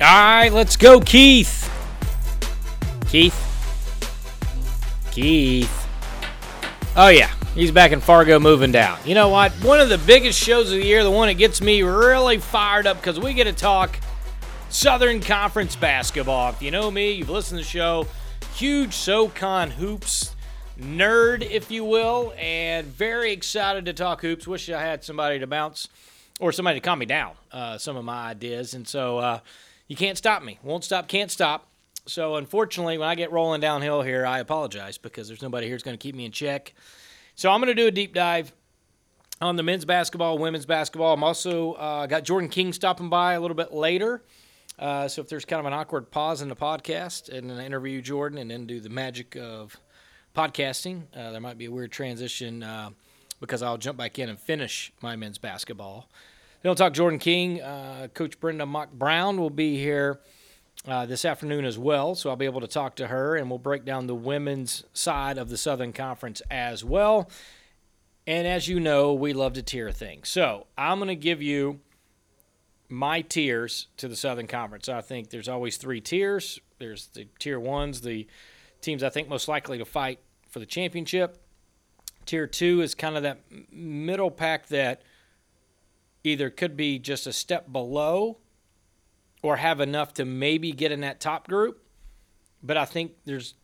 All right, let's go, Keith. Keith. Keith. Oh, yeah. He's back in Fargo moving down. You know what? One of the biggest shows of the year, the one that gets me really fired up because we get to talk Southern Conference basketball. If you know me, you've listened to the show, huge SoCon hoops nerd, if you will, and very excited to talk hoops. Wish I had somebody to bounce or somebody to calm me down uh, some of my ideas. And so uh, you can't stop me. Won't stop, can't stop. So unfortunately, when I get rolling downhill here, I apologize because there's nobody here who's going to keep me in check. So I'm going to do a deep dive on the men's basketball, women's basketball. I'm also uh, got Jordan King stopping by a little bit later. Uh, so if there's kind of an awkward pause in the podcast and then I interview Jordan and then do the magic of podcasting, uh, there might be a weird transition uh, because I'll jump back in and finish my men's basketball. We'll talk Jordan King. Uh, Coach Brenda Mock Brown will be here uh, this afternoon as well, so I'll be able to talk to her and we'll break down the women's side of the Southern Conference as well. And as you know, we love to tier things. So I'm going to give you my tiers to the Southern Conference. I think there's always three tiers. There's the tier ones, the teams I think most likely to fight for the championship. Tier two is kind of that middle pack that either could be just a step below or have enough to maybe get in that top group. But I think there's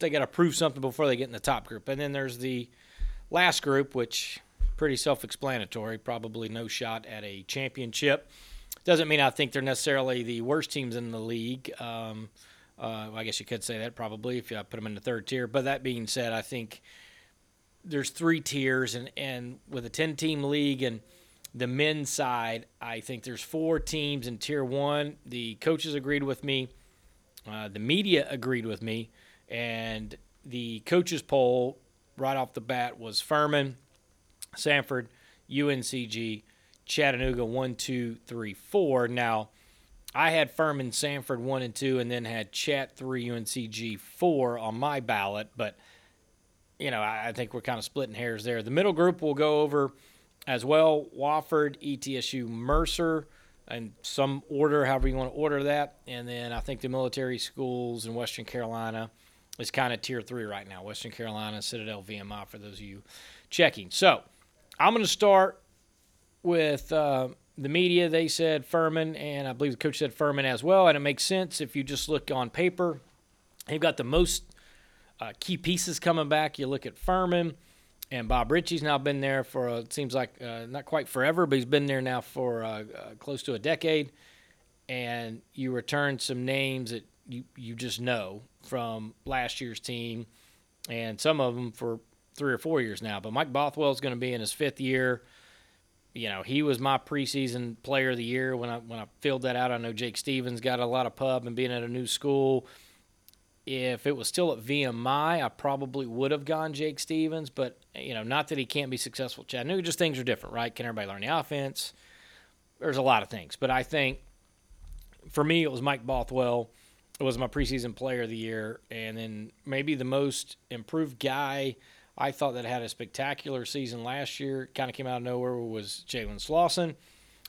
they got to prove something before they get in the top group. And then there's the last group, which pretty self-explanatory. Probably no shot at a championship. Doesn't mean I think they're necessarily the worst teams in the league. Um, uh, I guess you could say that probably if you put them in the third tier. But that being said, I think there's three tiers, and, and with a 10 team league and the men's side, I think there's four teams in tier one. The coaches agreed with me, uh, the media agreed with me, and the coaches poll right off the bat was Furman, Samford, UNCG, Chattanooga one, two, three, four. Now, I had Furman, Samford one and two, and then had Chat three, UNCG four on my ballot. But you know, I, I think we're kind of splitting hairs there. The middle group will go over as well: Wofford, ETSU, Mercer, and some order, however you want to order that. And then I think the military schools in Western Carolina is kind of tier three right now. Western Carolina, Citadel, VMI for those of you checking. So I'm going to start with uh, the media. They said Furman, and I believe the coach said Furman as well. And it makes sense if you just look on paper. They've got the most uh, key pieces coming back. You look at Furman, and Bob Richey's now been there for uh, it seems like uh, not quite forever, but he's been there now for uh, uh, close to a decade. And you return some names that you you just know from last year's team, and some of them for three or four years now. But Mike Bothwell is going to be in his fifth year. You know, he was my preseason player of the year when I when I filled that out. I know Jake Stephens got a lot of pub and being at a new school. If it was still at VMI, I probably would have gone Jake Stephens, but you know, not that he can't be successful. at Chattanooga, just things are different, right? Can everybody learn the offense? There's a lot of things, but I think for me, it was Mike Bothwell. It was my preseason player of the year, and then maybe the most improved guy I thought that had a spectacular season last year. Kind of came out of nowhere was Jalen Slawson.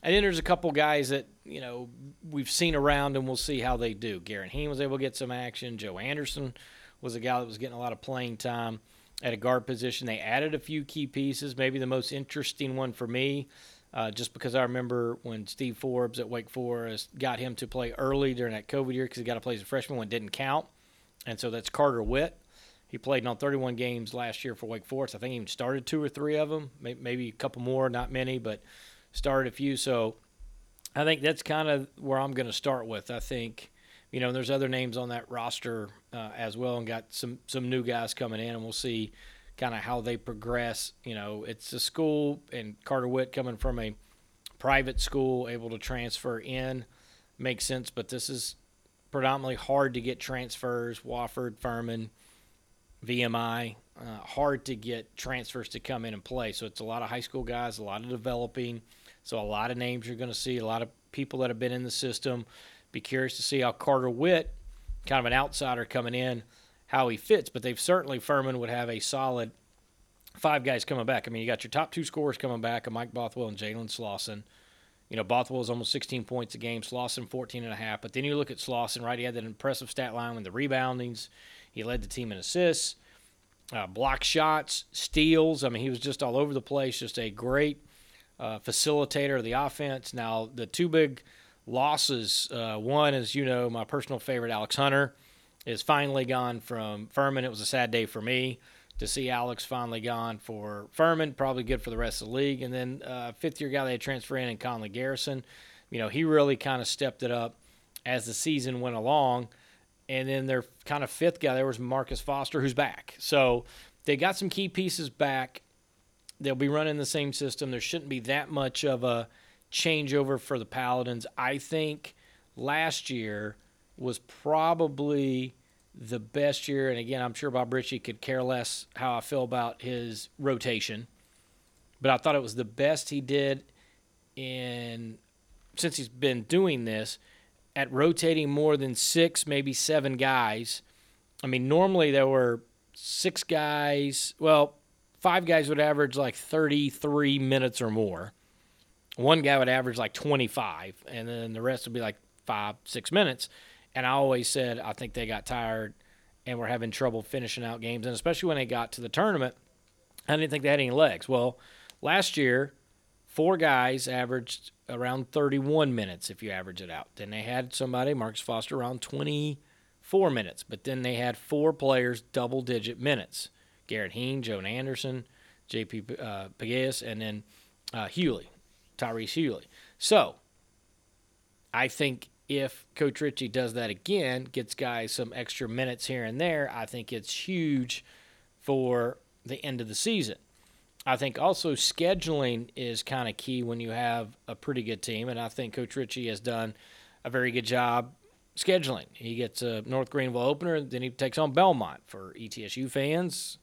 And then there's a couple guys that you know we've seen around, and we'll see how they do. Garrett Hien was able to get some action. Joe Anderson was a guy that was getting a lot of playing time at a guard position. They added a few key pieces. Maybe the most interesting one for me, uh, just because I remember when Steve Forbes at Wake Forest got him to play early during that COVID year because he got to play as a freshman when it didn't count, and so that's Carter Whitt. He played on 31 games last year for Wake Forest. I think he even started two or three of them, maybe a couple more, not many, but started a few. So I think that's kind of where I'm going to start with. I think, you know, there's other names on that roster uh, as well, and got some some new guys coming in, and we'll see kind of how they progress. You know, it's a school, and Carter Whitt coming from a private school, able to transfer in makes sense. But this is predominantly hard to get transfers. Wofford, Furman, VMI, uh, hard to get transfers to come in and play. So it's a lot of high school guys, a lot of developing. So a lot of names you're going to see, a lot of people that have been in the system. Be curious to see how Carter Whitt, kind of an outsider coming in, how he fits. But they've certainly Furman would have a solid five guys coming back. I mean, you got your top two scorers coming back, Mike Bothwell and Jalen Slawson. You know, Bothwell is almost 16 points a game, Slawson 14 and a half. But then you look at Slawson, right? He had that impressive stat line with the reboundings. He led the team in assists, uh, block shots, steals. I mean, he was just all over the place. Just a great uh, facilitator of the offense. Now, the two big losses. Uh, one is, you know, my personal favorite, Alex Hunter, is finally gone from Furman. It was a sad day for me to see Alex finally gone for Furman. Probably good for the rest of the league. And then uh, fifth year guy they had transfer in, in Conley Garrison. You know, he really kind of stepped it up as the season went along. And then their kind of fifth guy there was Marcus Foster, who's back. So they got some key pieces back. They'll be running the same system. There shouldn't be that much of a changeover for the Paladins. I think last year was probably the best year. And again, I'm sure Bob Richey could care less how I feel about his rotation, but I thought it was the best he did in since he's been doing this at rotating more than six, maybe seven guys. I mean, normally there were six guys. Well, five guys would average like 33 minutes or more one guy would average like 25, and then the rest would be like five, six minutes. And I always said I think they got tired and were having trouble finishing out games, and especially when they got to the tournament, I didn't think they had any legs. Well, last year, four guys averaged around 31 minutes if you average it out. Then they had somebody, Marcus Foster, around 24 minutes, but then they had four players double digit minutes Garrett Hien, Joan Anderson, JP uh, and then uh, Hewley. Tyrese Hewley. So I think if Coach Richey does that again, gets guys some extra minutes here and there, I think it's huge for the end of the season. I think also scheduling is kind of key when you have a pretty good team, and I think Coach Richey has done a very good job scheduling. He gets a North Greenville opener, then he takes on Belmont for ETSU fans,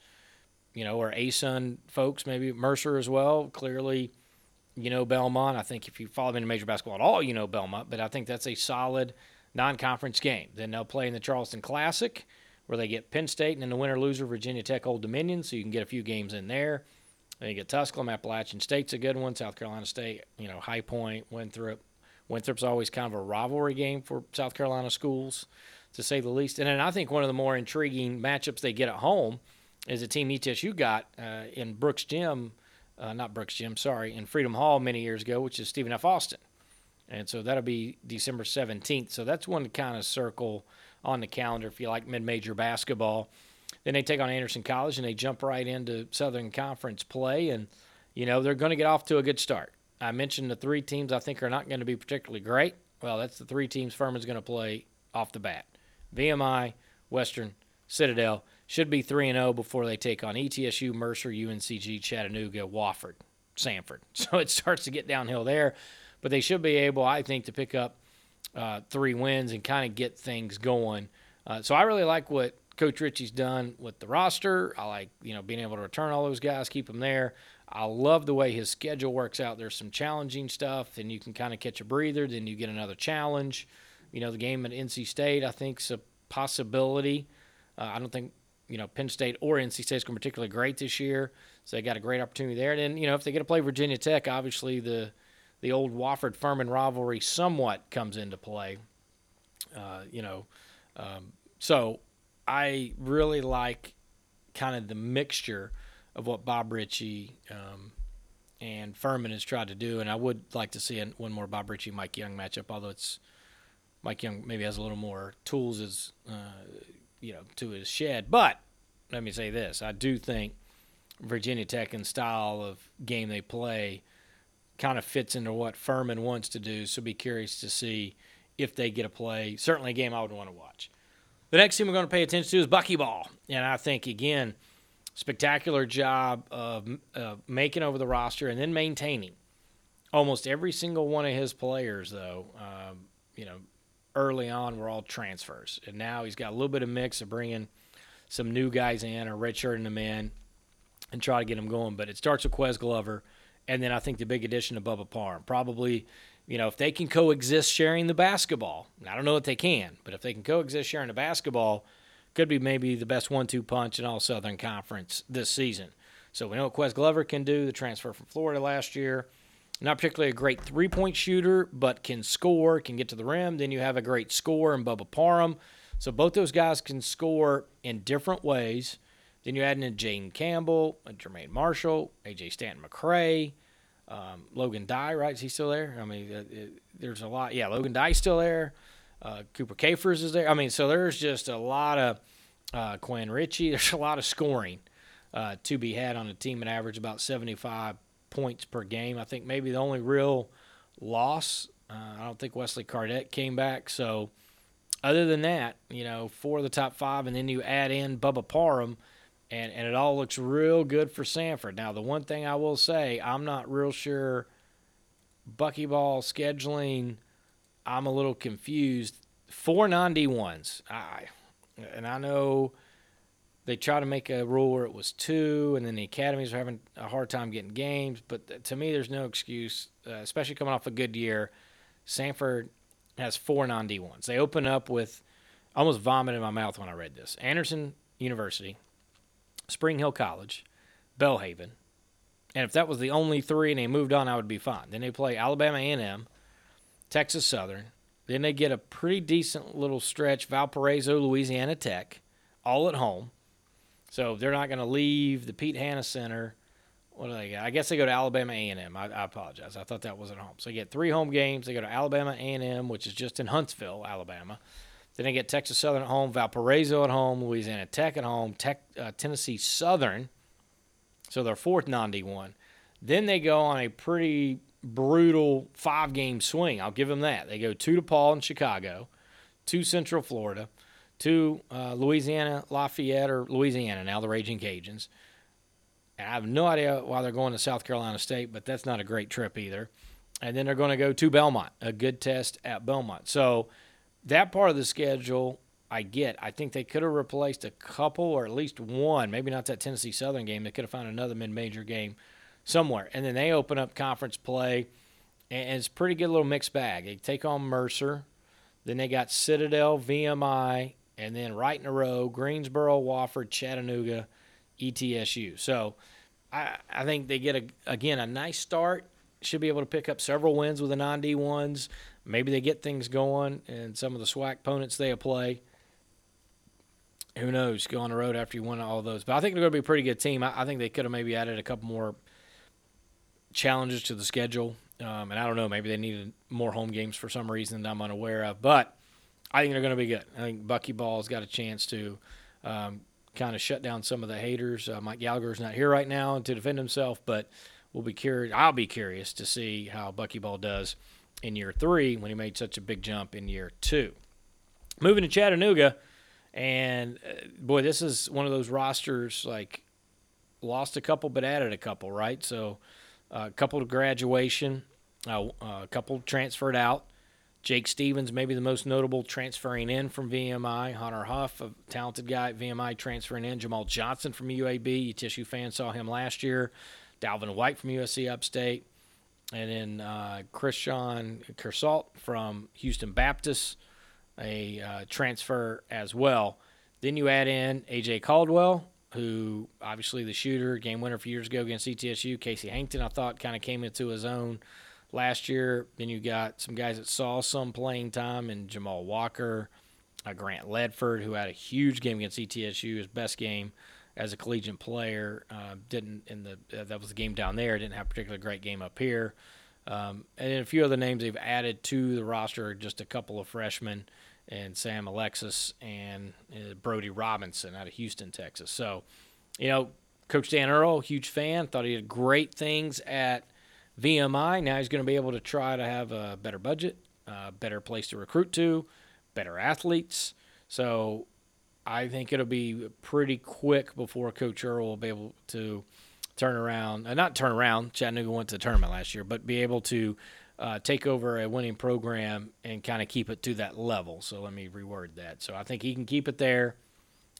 you know, or ASUN folks, maybe Mercer as well. Clearly, you know Belmont. I think if you follow into major basketball at all, you know Belmont. But I think that's a solid non-conference game. Then they'll play in the Charleston Classic, where they get Penn State, and then the winner loser Virginia Tech Old Dominion, so you can get a few games in there. Then you get Tusculum, Appalachian State's a good one. South Carolina State, you know, High Point, Winthrop. Winthrop's always kind of a rivalry game for South Carolina schools, to say the least. And then I think one of the more intriguing matchups they get at home is a team ETSU got uh, in Brooks Gym uh, not Brooks Gym, sorry, in Freedom Hall many years ago, which is Stephen F. Austin. And so that'll be December 17th. So that's one to kind of circle on the calendar if you like mid major basketball. Then they take on Anderson College and they jump right into Southern Conference play. And, you know, they're going to get off to a good start. I mentioned the three teams I think are not going to be particularly great. Well, that's the three teams Furman's going to play off the bat VMI, Western, Citadel should be 3 and 0 before they take on ETSU, Mercer, UNCG, Chattanooga, Wofford, Samford. So it starts to get downhill there, but they should be able, I think, to pick up uh, three wins and kind of get things going. Uh, so I really like what Coach Richey's done with the roster. I like you know being able to return all those guys, keep them there. I love the way his schedule works out. There's some challenging stuff, and you can kind of catch a breather. Then you get another challenge. You know, the game at NC State, I think, is a possibility. Uh, I don't think you know Penn State or NC State's going particularly great this year, so they got a great opportunity there. And then you know if they get to play Virginia Tech, obviously the the old Wofford Furman rivalry somewhat comes into play. Uh, you know, um, so I really like kind of the mixture of what Bob Richey um, and Furman has tried to do, and I would like to see one more Bob Richey Mike Young matchup, although it's Mike Young maybe has a little more tools as uh, you know, to his shed. But let me say this: I do think Virginia Tech and style of game they play kind of fits into what Furman wants to do. So be curious to see if they get a play. Certainly, a game I would want to watch. The next team we're going to pay attention to is Buckyball, and I think again, spectacular job of uh, making over the roster and then maintaining almost every single one of his players. Though, um, you know, early on were all transfers, and now he's got a little bit of mix of bringing some new guys in or redshirting them in and try to get them going. But it starts with Ques Glover, and then I think the big addition of Bubba Parham. Probably, you know, if they can coexist sharing the basketball, I don't know that they can, but if they can coexist sharing the basketball, could be maybe the best one-two punch in all Southern Conference this season. So we know what Ques Glover can do, the transfer from Florida last year. Not particularly a great three-point shooter, but can score, can get to the rim. Then you have a great scorer in Bubba Parham. So both those guys can score in different ways. Then you add in Jaden Campbell, Jermaine Marshall, AJ Staton McCray, um, Logan Dye, right? Is he still there? I mean, it, it, there's a lot. Yeah, Logan Dye's still there. Uh, Cooper Kaifes is there. I mean, so there's just a lot of uh, Quinn Ritchie. There's a lot of scoring uh, to be had on a team that average about 75 points per game. I think maybe the only real loss, uh, I don't think Wesley Cardet came back. So other than that, you know, four of the top five, and then you add in Bubba Parham, and, and it all looks real good for Samford. Now, the one thing I will say, I'm not real sure Buckyball scheduling, I'm a little confused. Four non D1s. I, and I know they try to make a rule where it was two, and then the academies are having a hard time getting games. But to me, there's no excuse, uh, especially coming off a good year. Samford has four non D1s. They open up with almost vomit in my mouth when I read this. Anderson University, Spring Hill College, Belhaven. and if that was the only three and they moved on, I would be fine. Then they play Alabama A&M, Texas Southern. Then they get a pretty decent little stretch, Valparaiso, Louisiana Tech, all at home. So they're not going to leave the Pete Hanna Center. What do they get? I guess they go to Alabama A&M. I, I apologize. I thought that was at home. So they get three home games. They go to Alabama A&M, which is just in Huntsville, Alabama. Then they get Texas Southern at home, Valparaiso at home, Louisiana Tech at home, Tech, uh, Tennessee Southern. So their fourth non D1. Then they go on a pretty brutal five game swing. I'll give them that. They go two DePaul in Chicago, two Central Florida, two uh, Louisiana Lafayette or Louisiana now the Raging Cajuns. And I have no idea why they're going to South Carolina State, but that's not a great trip either. And then they're going to go to Belmont, a good test at Belmont. So that part of the schedule I get. I think they could have replaced a couple or at least one, maybe not that Tennessee Southern game. They could have found another mid-major game somewhere. And then they open up conference play, and it's pretty good little mixed bag. They take on Mercer, then they got Citadel, VMI, and then right in a row, Greensboro, Wofford, Chattanooga, ETSU. So I, I think they get, a, again, a nice start. Should be able to pick up several wins with the non D1s. Maybe they get things going and some of the SWAC opponents they play who knows? Go on the road after you win all those. But I think they're going to be a pretty good team. I, I think they could have maybe added a couple more challenges to the schedule. Um, and I don't know, maybe they needed more home games for some reason that I'm unaware of. But I think they're going to be good. I think Buckyball's got a chance to um, kind of shut down some of the haters. Uh, Mike Gallagher's not here right now to defend himself, but we'll be curious. I'll be curious to see how Bucky Ball does in year three when he made such a big jump in year two. Moving to Chattanooga. And uh, boy, this is one of those rosters like lost a couple but added a couple, right? So uh, a couple to graduation, uh, a couple transferred out. Jake Stephens, maybe the most notable transferring in from VMI. Hunter Huff, a talented guy at VMI, transferring in. Jamal Johnson from UAB. TSU fans saw him last year. Dalvin White from USC Upstate. And then uh, Christian Kersalt from Houston Baptist a uh, transfer as well. Then you add in AJ Caldwell, who obviously the shooter, game winner a few years ago against ETSU. Casey Hankton, I thought, kind of came into his own last year. Then you got some guys that saw some playing time, and Jamal Walker, uh, Grant Ledford, who had a huge game against ETSU, his best game as a collegiate player. Uh, didn't in the uh, that was the game down there. Didn't have a particularly great game up here. Um, and then a few other names they've added to the roster, just a couple of freshmen and Sam Alexis and uh, Brody Robinson out of Houston, Texas. So, you know, Coach Dan Earl, huge fan, thought he did great things at VMI. Now he's going to be able to try to have a better budget, a better place to recruit to, better athletes. So I think it'll be pretty quick before Coach Earl will be able to turn around, uh, not turn around. Chattanooga went to the tournament last year, but be able to uh, take over a winning program and kind of keep it to that level. So let me reword that. So I think he can keep it there.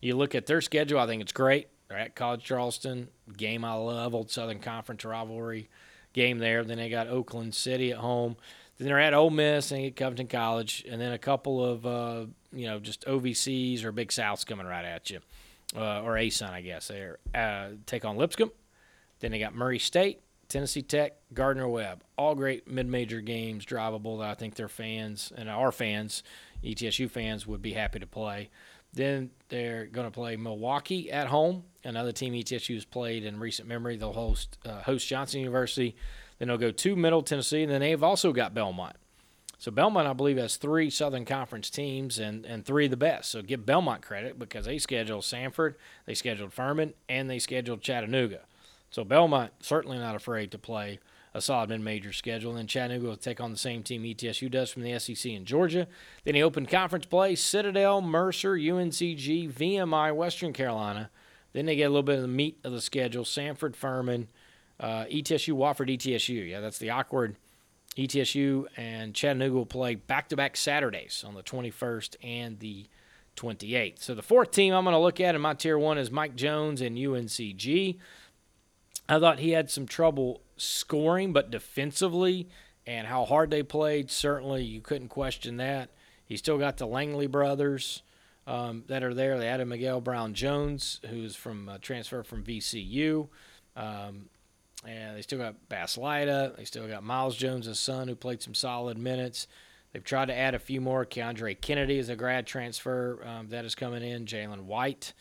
You look at their schedule, I think it's great. They're at College Charleston, game I love, old Southern Conference rivalry game there. Then they got Oakland City at home. Then they're at Ole Miss and get Covenant College, and then a couple of uh, you know just OVCs or Big Souths coming right at you, uh, or ASUN, I guess. They uh, take on Lipscomb. Then they got Murray State, Tennessee Tech, Gardner Webb. All great mid-major games, drivable that I think their fans and our fans, ETSU fans, would be happy to play. Then they're going to play Milwaukee at home, another team ETSU has played in recent memory. They'll host uh, host Johnson University. Then they'll go to Middle Tennessee, and then they've also got Belmont. So Belmont, I believe, has three Southern Conference teams and, and three of the best. So give Belmont credit because they scheduled Samford, they scheduled Furman, and they scheduled Chattanooga. So Belmont certainly not afraid to play a solid mid-major schedule. And then Chattanooga will take on the same team ETSU does from the SEC in Georgia. Then he opened conference play: Citadel, Mercer, UNCG, VMI, Western Carolina. Then they get a little bit of the meat of the schedule: Samford, Furman, uh, ETSU, Wofford, ETSU. Yeah, that's the awkward. ETSU and Chattanooga will play back-to-back Saturdays on the 21st and the 28th. So the fourth team I'm going to look at in my tier one is Mike Jones and UNCG. I thought he had some trouble scoring, but defensively and how hard they played, certainly you couldn't question that. He still got the Langley brothers um, that are there. They added Mikeal Brown Jones, who's from uh, transfer from VCU. Um, and they still got Bas Leyte. They still got Miles Jones' son, who played some solid minutes. They've tried to add a few more. Keandre Kennedy is a grad transfer um, that is coming in. Jalen White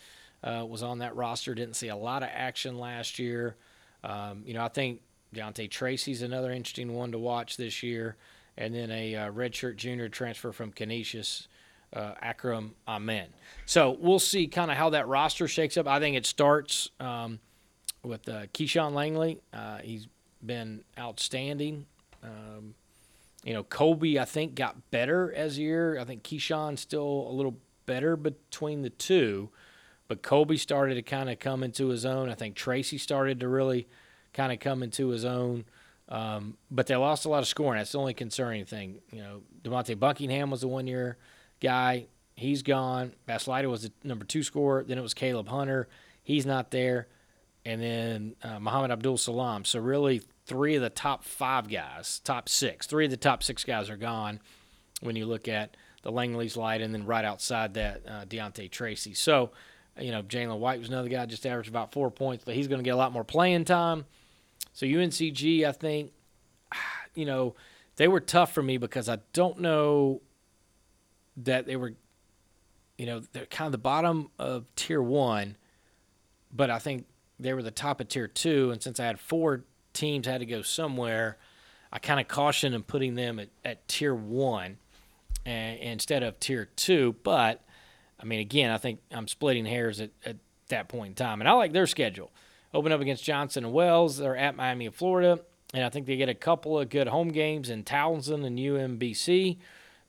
uh, was on that roster. Didn't see a lot of action last year. Um, you know, I think Deontay Tracy's another interesting one to watch this year. And then a uh, redshirt junior transfer from Canisius, uh, Akram Amen. So we'll see kind of how that roster shakes up. I think it starts um, with uh, Keyshawn Langley. Uh, he's been outstanding. Um, you know, Kobe, I think, got better as a year. I think Keyshawn's still a little better between the two, but Kobe started to kind of come into his own. I think Tracy started to really kind of come into his own. Um, but they lost a lot of scoring. That's the only concerning thing. You know, Demonte Buckingham was the one year guy. He's gone. Bas Leyte was the number two scorer. Then it was Caleb Hunter. He's not there and then uh, Muhammad Abdul Salam. So really, three of the top five guys, top six, three of the top six guys are gone. When you look at the Langley's light, and then right outside that, uh, Deontay Tracy. So, you know, Jalen White was another guy just averaged about four points, but he's going to get a lot more playing time. So UNCG, I think, you know, they were tough for me because I don't know that they were, you know, they're kind of the bottom of tier one, but I think they were the top of tier two, and since I had four teams had to go somewhere, I kind of cautioned in putting them at, at tier one and, instead of tier two. But I mean, again, I think I'm splitting hairs at, at that point in time, and I like their schedule. Open up against Johnson and Wales. They're at Miami of Florida, and I think they get a couple of good home games in Towson and UMBC.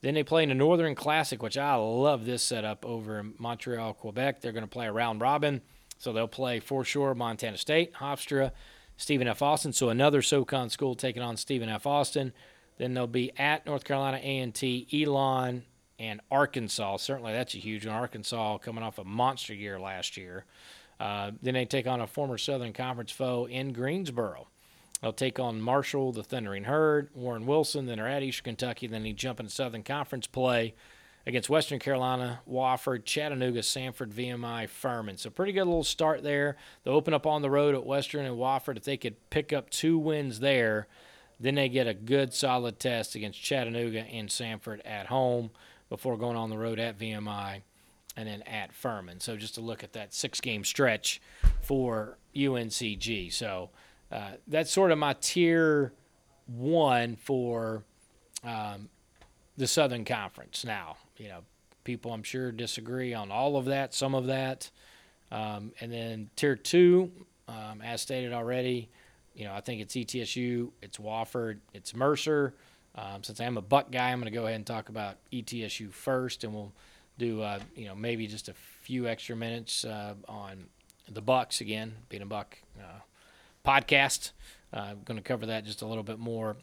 Then they play in the Northern Classic, which I love this setup over in Montreal, Quebec. They're going to play a round robin. So they'll play for sure Montana State, Hofstra, Stephen F. Austin. So another SoCon school taking on Stephen F. Austin. Then they'll be at North Carolina A&T, Elon, and Arkansas. Certainly that's a huge one. Arkansas coming off a monster year last year. Uh, then they take on a former Southern Conference foe in Greensboro. They'll take on Marshall, the Thundering Herd, Warren Wilson. Then they're at Eastern Kentucky. Then they jump into Southern Conference play against Western Carolina, Wofford, Chattanooga, Samford, VMI, Furman. So pretty good little start there. They'll open up on the road at Western and Wofford. If they could pick up two wins there, then they get a good solid test against Chattanooga and Samford at home before going on the road at VMI and then at Furman. So just to look at that six-game stretch for UNCG. So uh, that's sort of my tier one for um, the Southern Conference. Now, you know, people I'm sure disagree on all of that, some of that. Um, and then tier two, um, as stated already, you know, I think it's ETSU, it's Wofford, it's Mercer. Um, since I am a Buck guy, I'm going to go ahead and talk about ETSU first, and we'll do, uh, you know, maybe just a few extra minutes uh, on the Bucks again, being a Buck uh, podcast. I'm uh, going to cover that just a little bit more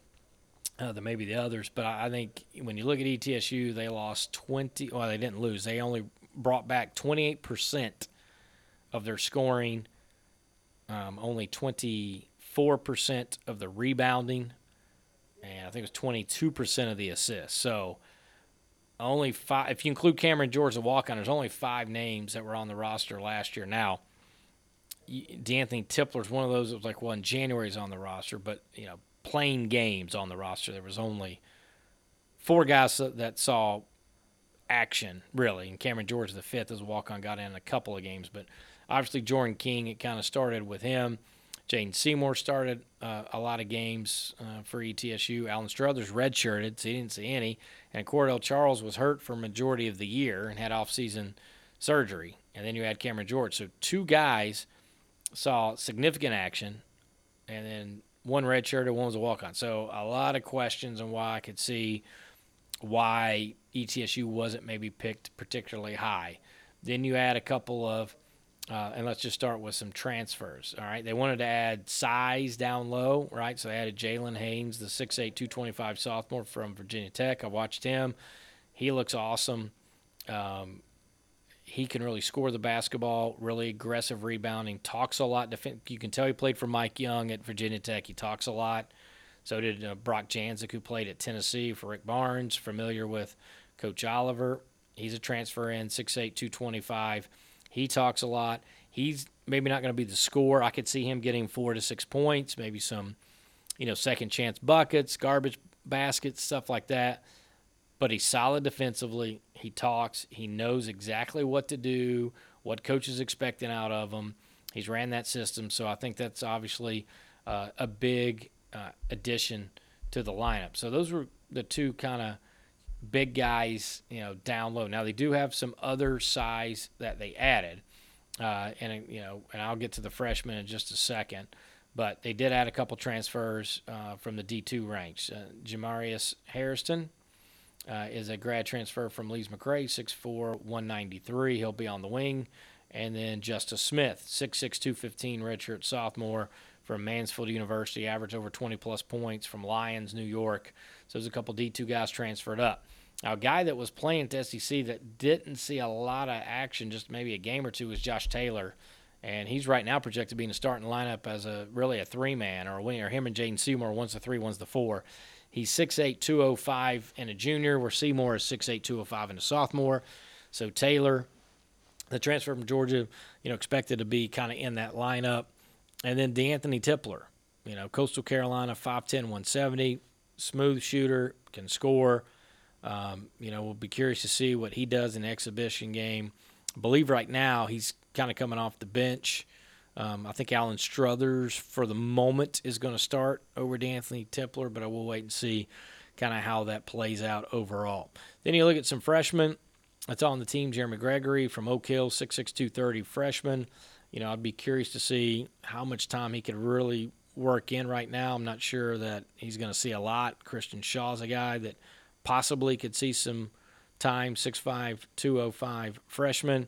uh, than maybe the others. But I, think when you look at ETSU, they lost 20. Well, they didn't lose. They only brought back 28% of their scoring, um, only 24% of the rebounding, and I think it was 22% of the assists. So only five. If you include Cameron George, the walk-on, there's only five names that were on the roster last year. Now, D'Anthony Tipler's one of those that was like, well, in January he's on the roster, but you know, playing games on the roster, there was only four guys that- saw action really, and Cameron George the fifth as a walk-on got in a couple of games, but obviously Jordan King, it kind of started with him. Jaden Seymour started uh, a lot of games uh, for ETSU. Alan Struthers redshirted, so he didn't see any. And Cordell Charles was hurt for majority of the year and had off-season surgery. And then you had Cameron George. So two guys saw significant action, and then one redshirted, one was a walk-on. So a lot of questions on why I could see why ETSU wasn't maybe picked particularly high. Then you add a couple of uh, and let's just start with some transfers. All right. They wanted to add size down low, right? So they added Jalen Haynes, the 6'8, 225 sophomore from Virginia Tech. I watched him. He looks awesome. Um, he can really score the basketball, really aggressive rebounding, talks a lot. You can tell he played for Mike Young at Virginia Tech. He talks a lot. So did uh, Brock Jancek, who played at Tennessee for Rick Barnes, familiar with Coach Oliver. He's a transfer in, 6'8, 225. He talks a lot. He's maybe not going to be the scorer. I could see him getting four to six points, maybe some, you know, second chance buckets, garbage baskets, stuff like that. But he's solid defensively. He talks. He knows exactly what to do, what coach is expecting out of him. He's ran that system, so I think that's obviously uh, a big uh, addition to the lineup. So those were the two kind of big guys, you know, down low. Now they do have some other size that they added, uh, and you know, and I'll get to the freshmen in just a second. But they did add a couple transfers uh, from the D2 ranks. Uh, Jamarius Harrison uh, is a grad transfer from Lees McRae, 6'4", 193. He'll be on the wing. And then Justice Smith, 6'6", 215, redshirt sophomore from Mansfield University, averaged over 20-plus points from Lyons, New York. So there's a couple D2 guys transferred up. Now, a guy that was playing at SEC that didn't see a lot of action, just maybe a game or two, was Josh Taylor. And he's right now projected to be in the starting lineup as a really a three man or a winger. Him and Jaden Seymour, one's the three, one's the four. He's 6'8, 205 and a junior, where Seymour is 6'8, 205 and a sophomore. So Taylor, the transfer from Georgia, you know, expected to be kind of in that lineup. And then D'Anthony Tipler, you know, Coastal Carolina, 5'10, 170, smooth shooter, can score. Um, you know, we'll be curious to see what he does in exhibition game. I believe right now he's kind of coming off the bench. Um, I think Alan Struthers, for the moment, is going to start over D'Anthony Tipler, but I will wait and see kind of how that plays out overall. Then you look at some freshmen that's on the team. Jeremy Gregory from Oak Hill, 6'6", 230 freshman. You know, I'd be curious to see how much time he could really work in right now. I'm not sure that he's going to see a lot. Christian Shaw's a guy that possibly could see some time, 6'5", 205 freshman.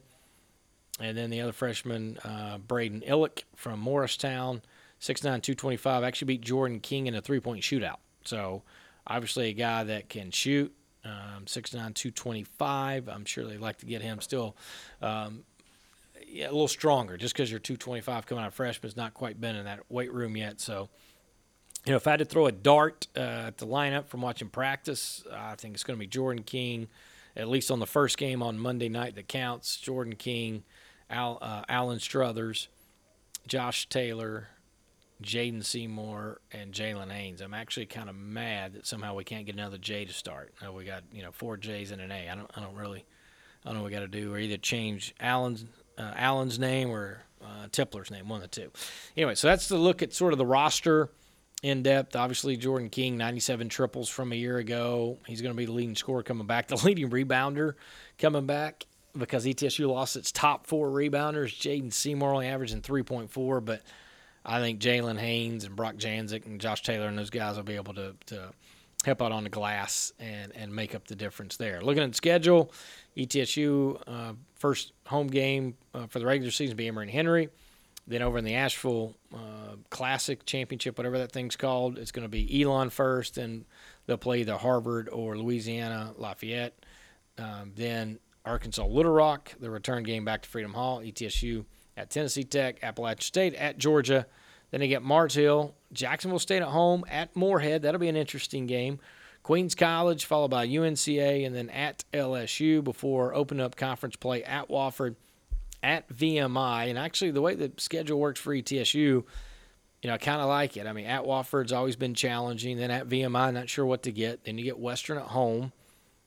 And then the other freshman, uh, Braden Illick from Morristown, 6'9", 225, actually beat Jordan King in a three-point shootout. So obviously a guy that can shoot, um, 6'9", 225. I'm sure they'd like to get him still um, yeah, a little stronger just because you're 225 coming out of has not quite been in that weight room yet. So, you know, if I had to throw a dart uh, at the lineup from watching practice, I think it's going to be Jordan King, at least on the first game on Monday night that counts. Jordan King, Al, uh, Alan Struthers, Josh Taylor, Jaden Seymour, and Jalen Haynes. I'm actually kind of mad that somehow we can't get another J to start. Uh, we got you know four J's and an A. I don't I don't really I don't know what we got to do or either change Allen's uh, Allen's name or uh, Tipler's name, one of the two. Anyway, so that's the look at sort of the roster in depth. Obviously, Jordan King, 97 triples from a year ago. He's going to be the leading scorer coming back, the leading rebounder coming back because ETSU lost its top four rebounders. Jaden Seymour only averaging 3.4, but I think Jalen Haynes and Brock Jancek and Josh Taylor and those guys will be able to, to help out on the glass and, and make up the difference there. Looking at the schedule, ETSU uh, first home game uh, for the regular season be Emory and Henry. Then over in the Asheville uh, Classic Championship, whatever that thing's called, it's going to be Elon first, and they'll play either Harvard or Louisiana Lafayette. Um, then Arkansas Little Rock, the return game back to Freedom Hall. ETSU at Tennessee Tech, Appalachian State at Georgia. Then they get Mars Hill, Jacksonville State at home at Morehead. That'll be an interesting game. Queens College, followed by UNCA, and then at LSU before opening up conference play at Wofford, at VMI. And actually, the way the schedule works for ETSU, you know, I kind of like it. I mean, at Wofford's always been challenging. Then at VMI, not sure what to get. Then you get Western at home,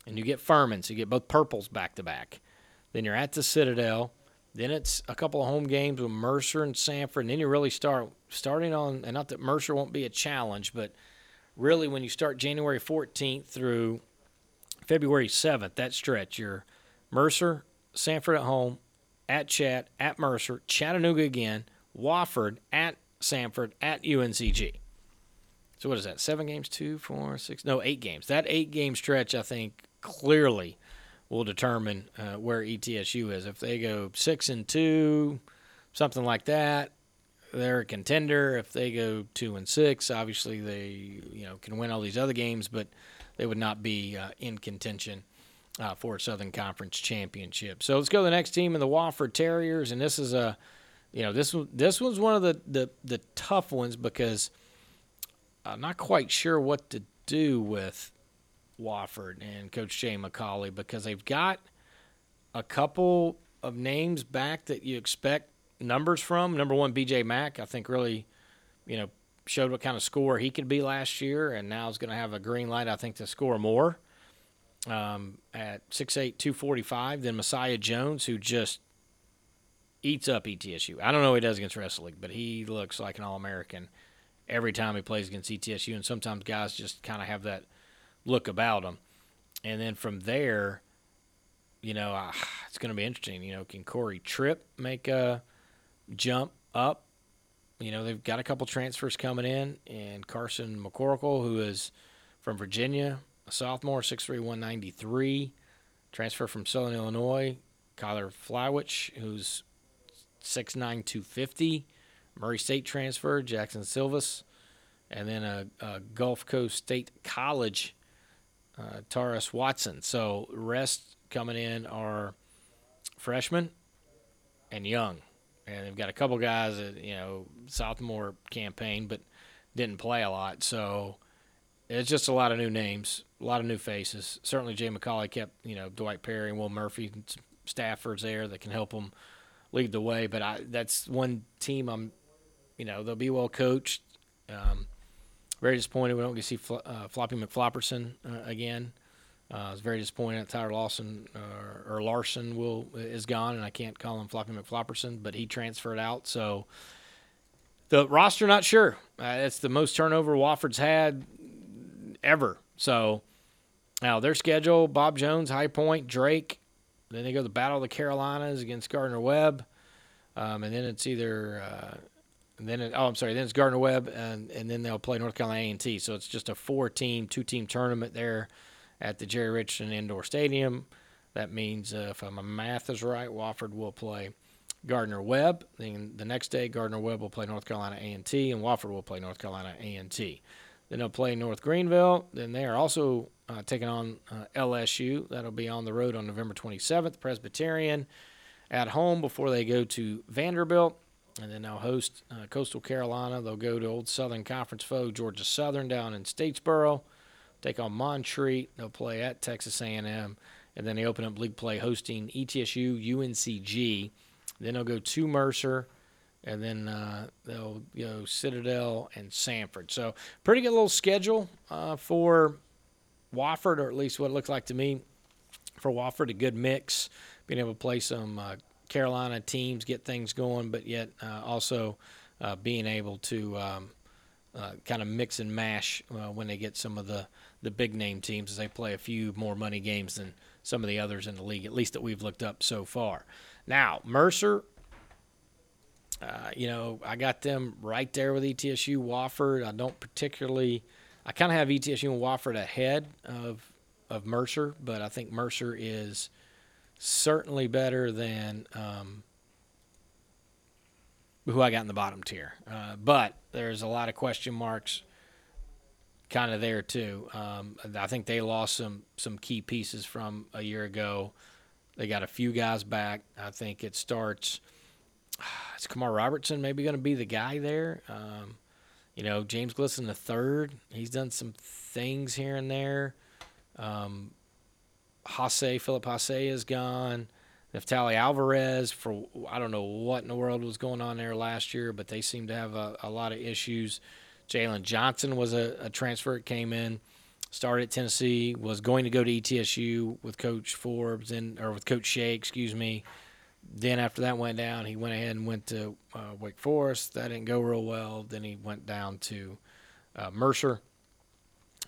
and you get Furman. So you get both purples back to back. Then you're at the Citadel. Then it's a couple of home games with Mercer and Samford, And then you really start starting on, and not that Mercer won't be a challenge, but really when you start January 14th through February 7th, that stretch, you're Mercer, Samford at home, at Chat, at Mercer, Chattanooga again, Wofford, at Samford, at UNCG. So what is that? Seven games, two, four, six, no, eight games. That eight game stretch, I think, clearly will determine uh, where ETSU is. If they go six and two, something like that, they're a contender. If they go two and six, obviously they you know can win all these other games, but they would not be uh, in contention uh, for a Southern Conference championship. So let's go to the next team in the Wofford Terriers, and this is a you know this this was one of the the, the tough ones because I'm not quite sure what to do with Wofford and Coach Jay McAuley because they've got a couple of names back that you expect numbers from. Number one, BJ Mack, I think really, you know, showed what kind of score he could be last year, and now is going to have a green light, I think, to score more um, at 6'8", 245 than Messiah Jones, who just eats up ETSU. I don't know what he does against wrestling, but he looks like an All-American every time he plays against ETSU, and sometimes guys just kind of have that look about him. And then from there, you know, uh, it's going to be interesting. You know, can Corey Tripp make a jump up? You know, they've got a couple transfers coming in, and Carson McCorkle, who is from Virginia, a sophomore, 6'3", 193, transfer from Southern Illinois. Kyler Filewich, who's 6'9", 250, Murray State transfer. Jackson Silvas, and then a, a Gulf Coast State College uh, Taurus Watson. So rest coming in are freshmen and young, and they've got a couple guys that you know sophomore campaign, but didn't play a lot. So it's just a lot of new names, a lot of new faces. Certainly, Jay McAuley kept you know Dwight Perry and Will Murphy, staffers there that can help them lead the way. But I, that's one team I'm, you know, they'll be well coached. Um, very disappointed we don't get to see Fl- uh, Floppy McFlopperson uh, again. Uh, I was very disappointed Tyler Lawson uh, or Larson will is gone, and I can't call him Floppy McFlopperson, but he transferred out. So the roster, not sure. Uh, it's the most turnover Wofford's had ever. So now their schedule: Bob Jones, High Point, Drake. Then they go to the Battle of the Carolinas against Gardner Webb, um, and then it's either and then it, oh, I'm sorry. Then it's Gardner Webb, and and then they'll play North Carolina A&T. So it's just a four-team, two-team tournament there at the Jerry Richardson Indoor Stadium. That means uh, if my math is right, Wofford will play Gardner Webb. Then the next day, Gardner Webb will play North Carolina A&T, and Wofford will play North Carolina A&T. Then they'll play North Greenville. Then they are also uh, taking on uh, LSU. That'll be on the road on November 27th. Presbyterian at home before they go to Vanderbilt and then they'll host uh, Coastal Carolina. They'll go to Old Southern Conference foe Georgia Southern down in Statesboro, take on Montreat. They'll play at Texas A&M, and then they open up league play hosting ETSU, UNCG. Then they'll go to Mercer, and then uh, they'll go Citadel and Samford. So pretty good little schedule uh, for Wofford, or at least what it looks like to me for Wofford. A good mix, being able to play some uh, Carolina teams get things going, but yet uh, also uh, being able to um, uh, kind of mix and mash when they get some of the, the big name teams as they play a few more money games than some of the others in the league, at least that we've looked up so far. Now, Mercer, uh, you know, I got them right there with ETSU, Wofford. I don't particularly, I kind of have ETSU and Wofford ahead of of Mercer, but I think Mercer is – certainly better than um, who I got in the bottom tier. Uh, but there's a lot of question marks kind of there too. Um, I think they lost some some key pieces from a year ago. They got a few guys back. I think it starts. Is Kamar Robertson maybe going to be the guy there? Um, you know, James Glisson the third. He's done some things here and there. Um, Haase, Philip Haase is gone. Neftali Alvarez for I don't know what in the world was going on there last year, but they seem to have a, a lot of issues. Jalen Johnson was a, a transfer came in, started at Tennessee, was going to go to ETSU with Coach Forbes and or with Coach Shay, excuse me. Then after that went down, he went ahead and went to uh, Wake Forest. That didn't go real well. Then he went down to uh, Mercer.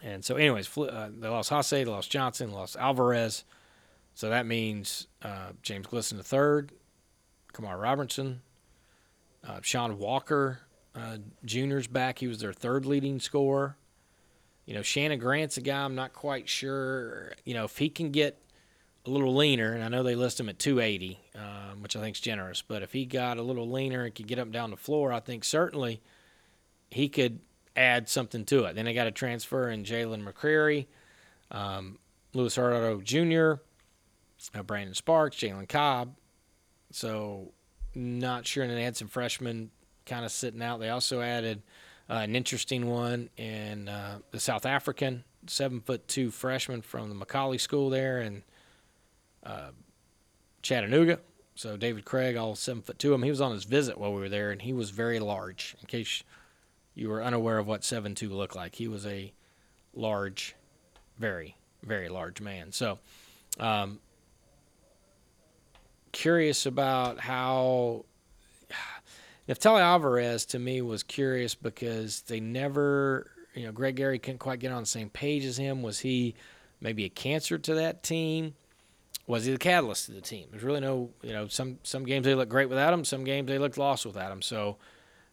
And so, anyways, uh, they lost Haase, they lost Johnson, they lost Alvarez. So that means uh, James Glisson III, Kamar Robertson, uh, Sean Walker uh, Jr.'s back. He was their third leading scorer. You know, Shannon Grant's a guy I'm not quite sure. You know, if he can get a little leaner, and I know they list him at 280, um, which I think is generous, but if he got a little leaner and could get up and down the floor, I think certainly he could add something to it. Then they got a transfer in Jalen McCreary, um, Louis Hurtado Jr., uh, Brandon Sparks, Jalen Cobb. So, not sure. And they had some freshmen kind of sitting out. They also added uh, an interesting one in uh, the South African, seven foot two freshman from the McCallie School there in uh, Chattanooga. So David Craig, all seven foot two of him. He was on his visit while we were there, and he was very large. In case you were unaware of what seven two looked like, he was a large, very very large man. So. Um, curious about how Neftali Alvarez to me was curious because they never, you know, Greg Gary couldn't quite get on the same page as him. Was he maybe a cancer to that team? Was he the catalyst to the team? There's really no, you know, some some games they look great without him, some games they looked lost without him. So,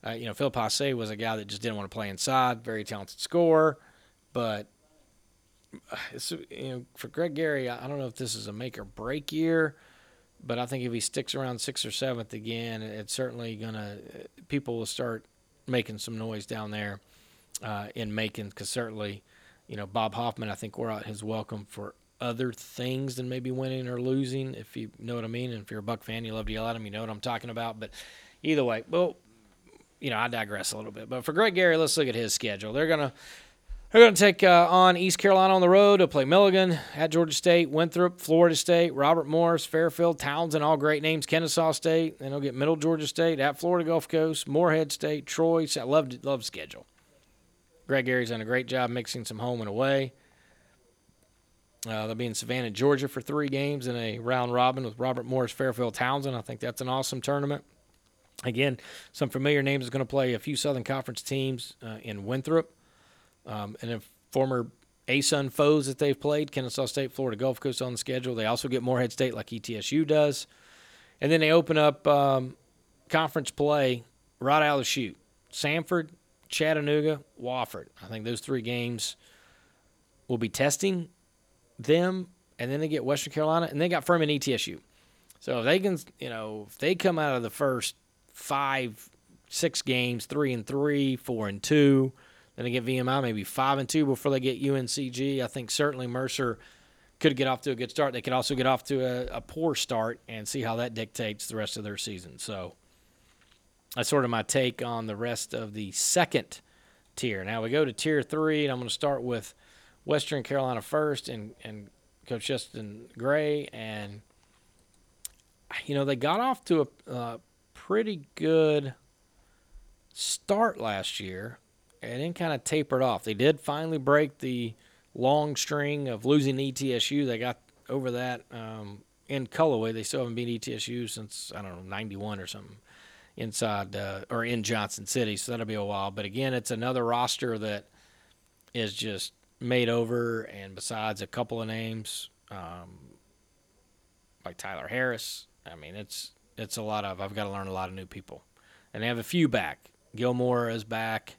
uh, you know, Phil Passe was a guy that just didn't want to play inside, very talented scorer, but uh, it's, you know, for Greg Gary, I don't know if this is a make or break year but I think if he sticks around sixth or seventh again, it's certainly gonna people will start making some noise down there uh, in Macon because certainly, you know, Bob Hoffman I think we're out his welcome for other things than maybe winning or losing, if you know what I mean. And if you're a Buck fan, you love to yell at him, you know what I'm talking about. But either way, well, you know, I digress a little bit. But for Greg Gary, let's look at his schedule. They're gonna they're to take uh, on East Carolina on the road to play Milligan at Georgia State, Winthrop, Florida State, Robert Morris, Fairfield, Towson, all great names. Kennesaw State, then they'll get Middle Georgia State at Florida Gulf Coast, Morehead State, Troy. I love love schedule. Greg Gary's done a great job mixing some home and away. Uh, they'll be in Savannah, Georgia for three games in a round robin with Robert Morris, Fairfield, Towson. I think that's an awesome tournament. Again, some familiar names is going to play a few Southern Conference teams uh, in Winthrop. Um, and if former ASUN foes that they've played, Kennesaw State, Florida Gulf Coast on the schedule. They also get Morehead State like ETSU does. And then they open up um, conference play right out of the chute. Samford, Chattanooga, Wofford. I think those three games will be testing them. And then they get Western Carolina, and they got Furman ETSU. So if they can, you know, if they come out of the first five, six games, three and three, four and two – then they get VMI maybe five and two before they get UNCG. I think certainly Mercer could get off to a good start. They could also get off to a, a poor start and see how that dictates the rest of their season. So that's sort of my take on the rest of the second tier. Now we go to tier three, and I'm going to start with Western Carolina first and, and Coach Justin Gray. And, you know, they got off to a uh, pretty good start last year and then kind of tapered off. They did finally break the long string of losing ETSU. They got over that um, in Cullowhee. They still haven't beat ETSU since I don't know '91 or something inside uh, or in Johnson City. So that'll be a while. But again, it's another roster that is just made over. And besides a couple of names um, like Tyler Harris, I mean it's it's a lot of. I've got to learn a lot of new people, and they have a few back. Gilmore is back.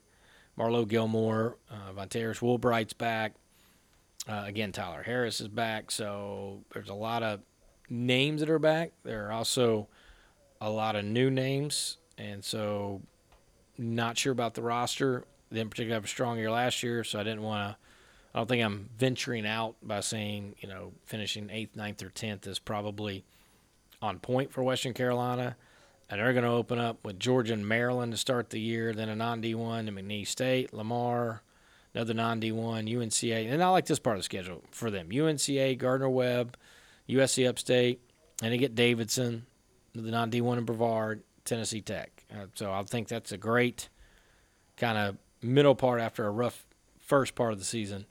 Marlo Gilmore, uh, Vontaris Woolbright's back. Uh, again, Tyler Harris is back. So there's a lot of names that are back. There are also a lot of new names and so not sure about the roster. Didn't particularly have a strong year last year, so I didn't want to. I don't think I'm venturing out by saying you know finishing eighth, ninth, or tenth is probably on point for Western Carolina. And they're going to open up with Georgia and Maryland to start the year, then a non D1 to McNeese State, Lamar, another non D1, UNCA. And I like this part of the schedule for them UNCA, Gardner Webb, USC Upstate, and they get Davidson, the non D1 in Brevard, Tennessee Tech. Uh, so I think that's a great kind of middle part after a rough first part of the season.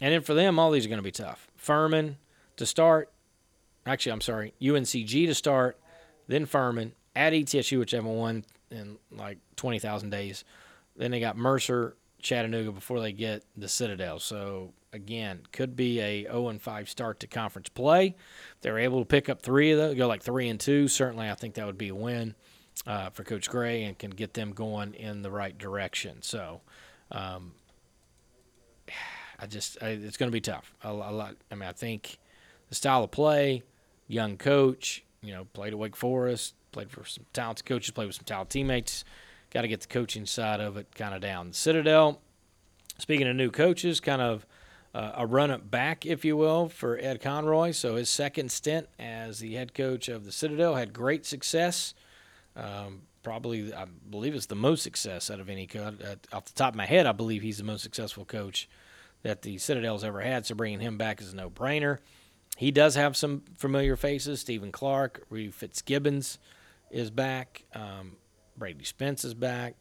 And then for them, all these are going to be tough. Furman to start. Actually, I'm sorry, UNCG to start, then Furman, at ETSU, which haven't won in like 20,000 days. Then they got Mercer, Chattanooga before they get the Citadel. So again, could be a 0 and 5 start to conference play. If they're able to pick up three of those, go like three and two. Certainly, I think that would be a win uh, for Coach Gray and can get them going in the right direction. So, um, I just I, it's going to be tough. A, a lot. I mean, I think the style of play, young coach, you know, played at Wake Forest, played for some talented coaches, played with some talented teammates. Got to get the coaching side of it kind of down. The Citadel, speaking of new coaches, kind of uh, a run up back, if you will, for Ed Conroy. So his second stint as the head coach of the Citadel had great success. Um, probably, I believe it's the most success out of any coach. Off the top of my head, I believe he's the most successful coach that the Citadel's ever had. So bringing him back is a no brainer. He does have some familiar faces. Stephen Clark, Reed Fitzgibbons is back. Um, Brady Spence is back.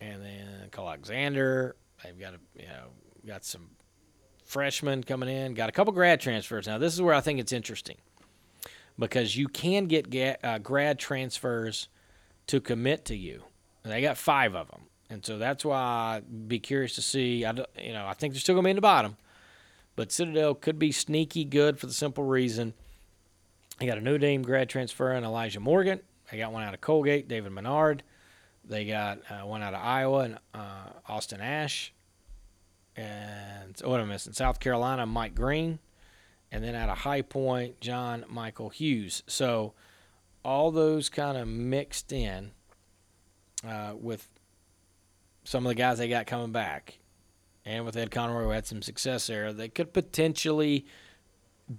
And then Cole Alexander. They've got a, you know got some freshmen coming in. Got a couple grad transfers. Now this is where I think it's interesting because you can get uh, grad transfers to commit to you. And they got five of them, and so that's why I'd be curious to see. I you know I think they're still going to be in the bottom, but Citadel could be sneaky good for the simple reason they got a new name grad transfer in Elijah Morgan. They got one out of Colgate, David Menard. They got uh, one out of Iowa and uh, Austin Ash. And what am I missing? South Carolina, Mike Green. And then out of High Point, John Michael Hughes. So all those kind of mixed in uh, with some of the guys they got coming back. And with Ed Conroy, who had some success there, they could potentially –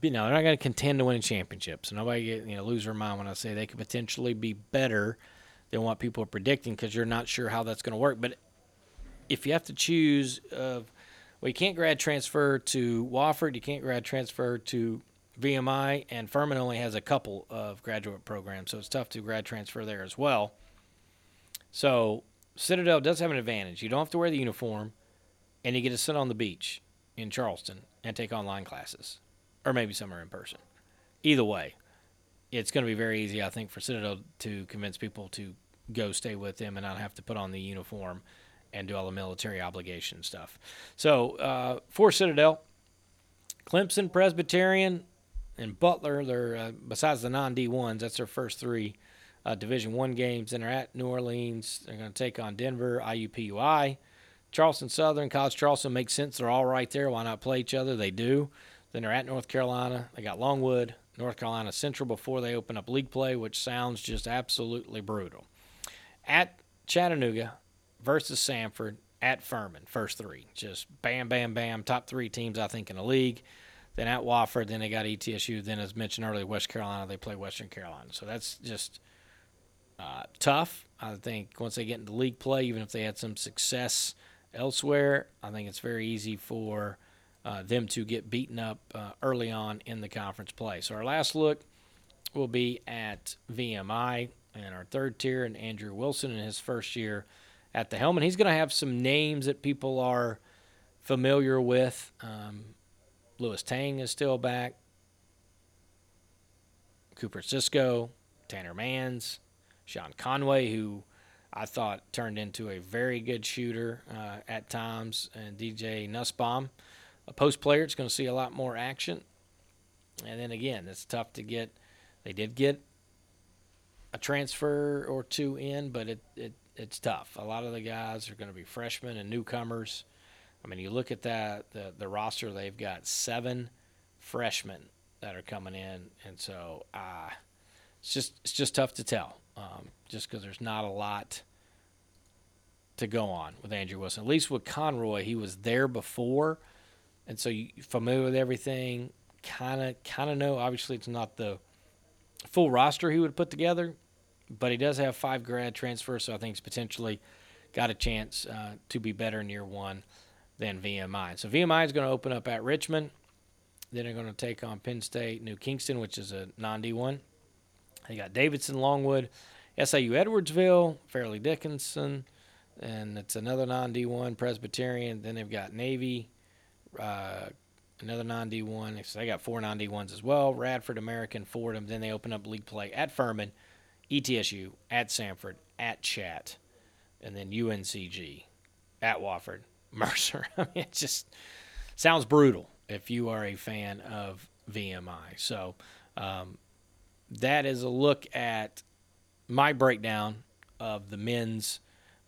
you know, they're not going to contend to win a championship, So nobody get, you know lose their mind when I say they could potentially be better than what people are predicting because you're not sure how that's going to work. But if you have to choose, uh, well, you can't grad transfer to Wofford, you can't grad transfer to VMI, and Furman only has a couple of graduate programs, so it's tough to grad transfer there as well. So Citadel does have an advantage. You don't have to wear the uniform, and you get to sit on the beach in Charleston and take online classes or maybe some are in person. Either way, it's going to be very easy, I think, for Citadel to convince people to go stay with them and not have to put on the uniform and do all the military obligation stuff. So uh, for Citadel, Clemson, Presbyterian, and Butler, they're uh, besides the non D ones, that's their first three uh, Division One games. Then they're at New Orleans. They're going to take on Denver, IUPUI, Charleston Southern, College Charleston makes sense. They're all right there. Why not play each other? They do. Then they're at North Carolina. They got Longwood, North Carolina Central before they open up league play, which sounds just absolutely brutal. At Chattanooga versus Samford at Furman, first three. Just bam, bam, bam. Top three teams, I think, in the league. Then at Wofford, then they got ETSU. Then, as mentioned earlier, West Carolina, they play Western Carolina. So that's just uh, tough. I think once they get into league play, even if they had some success elsewhere, I think it's very easy for uh, them to get beaten up uh, early on in the conference play. So our last look will be at VMI and our third tier and Andrew Wilson in his first year at the helm. And he's going to have some names that people are familiar with. Um, Lewis Tang is still back. Cooper Cisco, Tanner Mans, Sean Conway, who I thought turned into a very good shooter uh, at times, and DJ Nussbaum a post player, it's going to see a lot more action. And then again, it's tough to get. They did get a transfer or two in, but it, it it's tough. A lot of the guys are going to be freshmen and newcomers. I mean, you look at that the the roster; they've got seven freshmen that are coming in, and so uh, it's just it's just tough to tell, um, just because there's not a lot to go on with Andrew Wilson. At least with Conroy, he was there before, and so you familiar with everything. Kind of kind of know. Obviously, it's not the full roster he would put together, but he does have five grad transfers, so I think he's potentially got a chance uh, to be better in year one than VMI. So VMI is going to open up at Richmond. Then they're going to take on Penn State, New Kensington, which is a non D1. They got Davidson, Longwood, SIU Edwardsville, Fairleigh Dickinson, and it's another non D1 Presbyterian. Then they've got Navy, uh, another non D1. So they got four non D1s as well. Radford, American, Fordham. Then they open up league play at Furman, ETSU, at Samford, at Chat, and then UNCG, at Wofford, Mercer. I mean, it just sounds brutal if you are a fan of VMI. So um, that is a look at my breakdown of the men's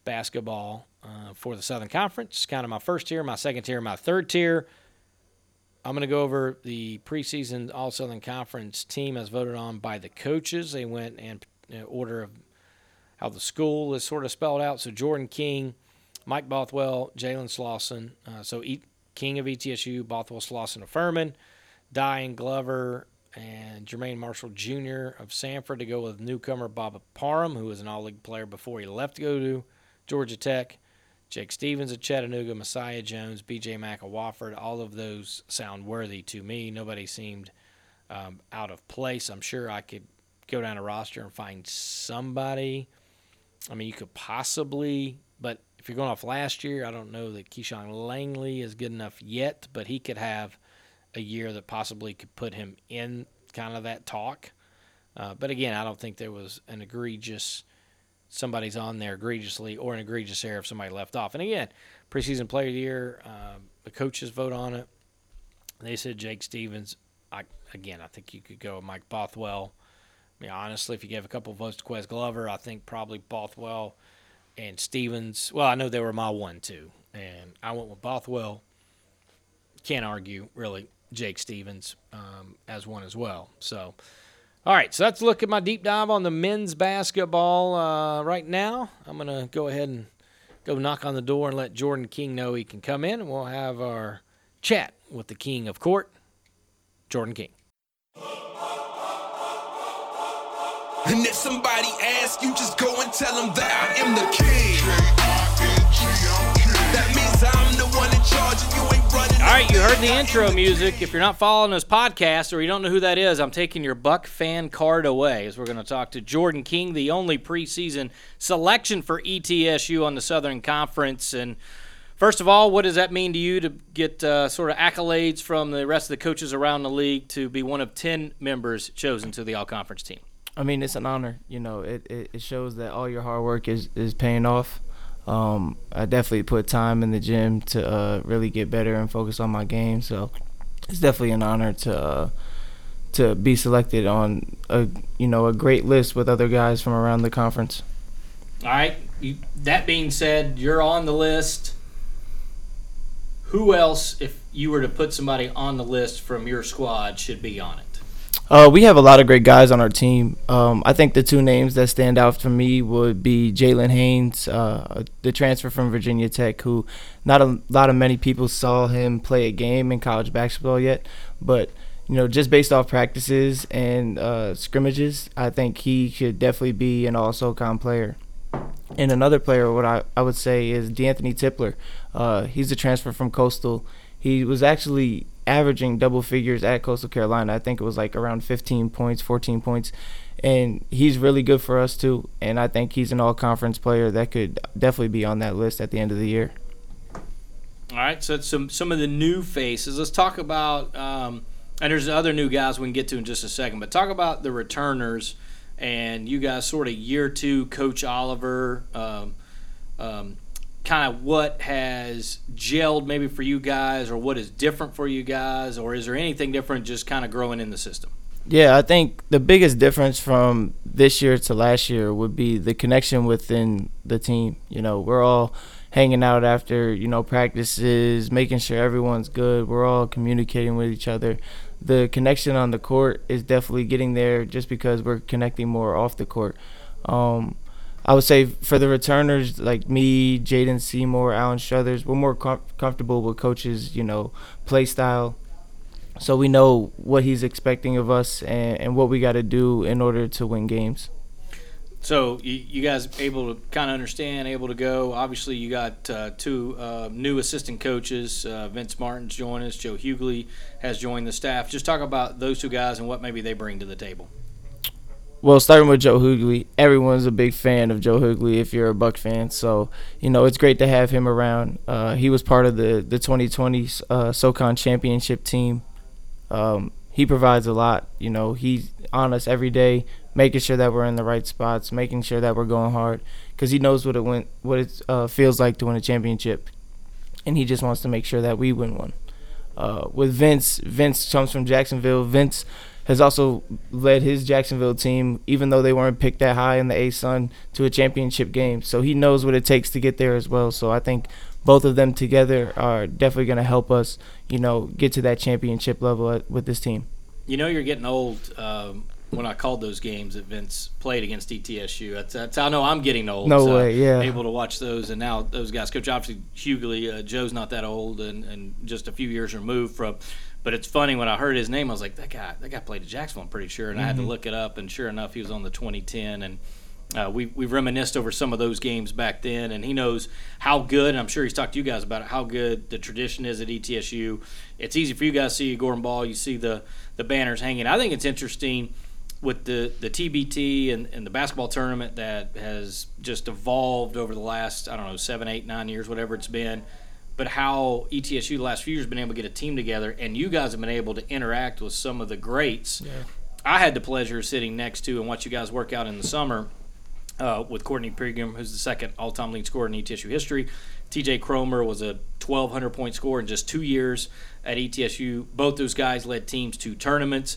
basketball uh, for the Southern Conference. Kind of my first tier, my second tier, my third tier. I'm going to go over the preseason All Southern Conference team as voted on by the coaches. They went in order of how the school is sort of spelled out. So Jordan King, Mike Bothwell, Jalen Slawson. Uh, so e- King of ETSU, Bothwell Slawson of Furman, Diane Glover, and Jermaine Marshall Jr. of Samford to go with newcomer Bubba Parham, who was an all league player before he left to go to Georgia Tech. Jake Stephens of Chattanooga, Messiah Jones, BJ Mack of Wofford. All of those sound worthy to me. Nobody seemed um, out of place. I'm sure I could go down a roster and find somebody. I mean, you could possibly, but if you're going off last year, I don't know that Keyshawn Langley is good enough yet, but he could have a year that possibly could put him in kind of that talk. Uh, but again, I don't think there was an egregious somebody's on there egregiously or an egregious error if somebody left off. And again, preseason player of the year, um, the coaches vote on it. They said Jake Stephens. I, again, I think you could go Mike Bothwell. I mean, honestly, if you gave a couple votes to Quez Glover, I think probably Bothwell and Stephens. Well, I know they were my one too, and I went with Bothwell. Can't argue really. Jake Stephens um, as one as well. So, all right, so let's look at my deep dive on the men's basketball uh, right now. I'm going to go ahead and go knock on the door and let Jordan King know he can come in, and we'll have our chat with the king of court, Jordan King. And if somebody asks you, just go and tell them that I am the king. That means I'm the one in charge All right, you heard the intro music. If you're not following this podcast or you don't know who that is, I'm taking your Buck fan card away as we're going to talk to Jordan King, the only preseason selection for ETSU on the Southern Conference. And first of all, what does that mean to you to get uh, sort of accolades from the rest of the coaches around the league to be one of 10 members chosen to the All Conference team? I mean, it's an honor. You know, it, it, it shows that all your hard work is, is paying off. Um, I definitely put time in the gym to uh, really get better and focus on my game. So it's definitely an honor to uh, to be selected on a you know a great list with other guys from around the conference. All right. You, that being said, you're on the list. Who else, if you were to put somebody on the list from your squad, should be on it? Uh, we have a lot of great guys on our team. Um, I think the two names that stand out for me would be Jalen Haynes, uh, the transfer from Virginia Tech, who not a lot of many people saw him play a game in college basketball yet, but you know, just based off practices and uh, scrimmages, I think he should definitely be an All SoCon player. And another player, what I, I would say is D'Anthony Tipler. Uh, he's a transfer from Coastal. He was actually averaging double figures at Coastal Carolina. I think it was like around 15 points, 14 points. And he's really good for us too. And I think he's an all conference player that could definitely be on that list at the end of the year. All right, so some some of the new faces. Let's talk about, um, and there's other new guys we can get to in just a second, but talk about the returners and you guys sort of year two, Coach Oliver. Um, um, kind of what has gelled maybe for you guys or what is different for you guys or is there anything different just kind of growing in the system? Yeah i think the biggest difference from this year to last year would be the connection within the team. You know we're all hanging out after you know practices making sure everyone's good. We're all communicating with each other. The connection on the court is definitely getting there just because we're connecting more off the court. Um, I would say for the returners like me, Jaden Seymour, Alan Struthers, we're more com- comfortable with coaches, you know, play style. So we know what he's expecting of us and, and what we got to do in order to win games. So you, you guys able to kind of understand, able to go. Obviously, you got uh, two uh, new assistant coaches. Uh, Vince Martin's joined us. Joe Hughley has joined the staff. Just talk about those two guys and what maybe they bring to the table. Well, starting with Joe Hughley, everyone's a big fan of Joe Hughley if you're a Buck fan. So, you know, it's great to have him around. Uh, he was part of the, the 2020 uh, SoCon championship team. Um, he provides a lot. You know, he's on us every day, making sure that we're in the right spots, making sure that we're going hard, because he knows what it went, what it uh, feels like to win a championship, and he just wants to make sure that we win one. Uh, with Vince, Vince comes from Jacksonville. Vince has also led his Jacksonville team, even though they weren't picked that high in the ASUN, to a championship game. So he knows what it takes to get there as well. So I think both of them together are definitely going to help us, you know, get to that championship level with this team. You know, you're getting old. Um, when I called those games that Vince played against ETSU, that's, that's how I know I'm getting old. No so way, yeah. Able to watch those, and now those guys. Coach, obviously, Hughley, uh, Joe's not that old, and, and just a few years removed from but it's funny when I heard his name, I was like, that guy, that guy played at Jacksonville. I'm pretty sure, and mm-hmm. I had to mm-hmm. look it up, and sure enough, he was on the 2010 and. Uh, we we've reminisced over some of those games back then, and he knows how good. And I'm sure he's talked to you guys about it. How good the tradition is at ETSU. It's easy for you guys to see Gordon Ball. You see the the banners hanging. I think it's interesting with the the TBT and, and the basketball tournament that has just evolved over the last I don't know seven, eight, nine years, whatever it's been but how ETSU the last few years been able to get a team together, and you guys have been able to interact with some of the greats. Yeah. I had the pleasure of sitting next to and watch you guys work out in the summer uh, with Courtney Pigram, who's the second all-time lead scorer in ETSU history. TJ Cromer was a 1,200 point scorer in just two years at ETSU. Both those guys led teams to tournaments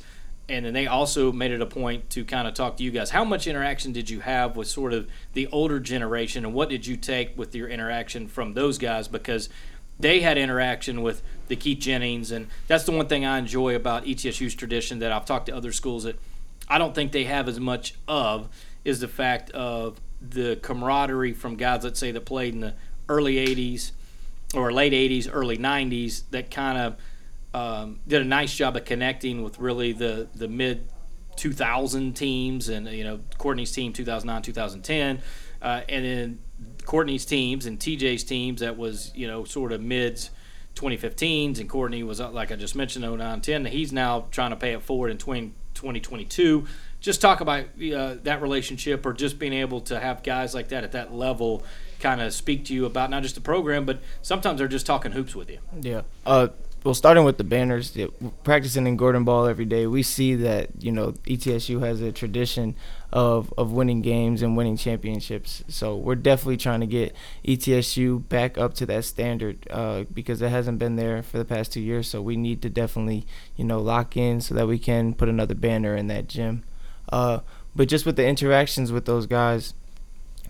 and then they also made it a point to kind of talk to you guys. How much interaction did you have with sort of the older generation, and what did you take with your interaction from those guys? Because they had interaction with the Keith Jennings, and that's the one thing I enjoy about ETSU's tradition that I've talked to other schools that I don't think they have as much of is the fact of the camaraderie from guys, let's say, that played in the early '80s or late '80s, early '90s, that kind of um, did a nice job of connecting with really the the mid 2000 teams and you know Courtney's team 2009 2010 uh, and then Courtney's teams and TJ's teams that was you know sort of mids 2015s and Courtney was uh, like I just mentioned 09 10 he's now trying to pay it forward in 20, 2022 just talk about uh, that relationship or just being able to have guys like that at that level kind of speak to you about not just the program but sometimes they're just talking hoops with you. Yeah. Uh, well, starting with the banners, practicing in Gordon Ball every day, we see that you know ETSU has a tradition of of winning games and winning championships. So we're definitely trying to get ETSU back up to that standard uh, because it hasn't been there for the past two years. So we need to definitely you know lock in so that we can put another banner in that gym. Uh, but just with the interactions with those guys,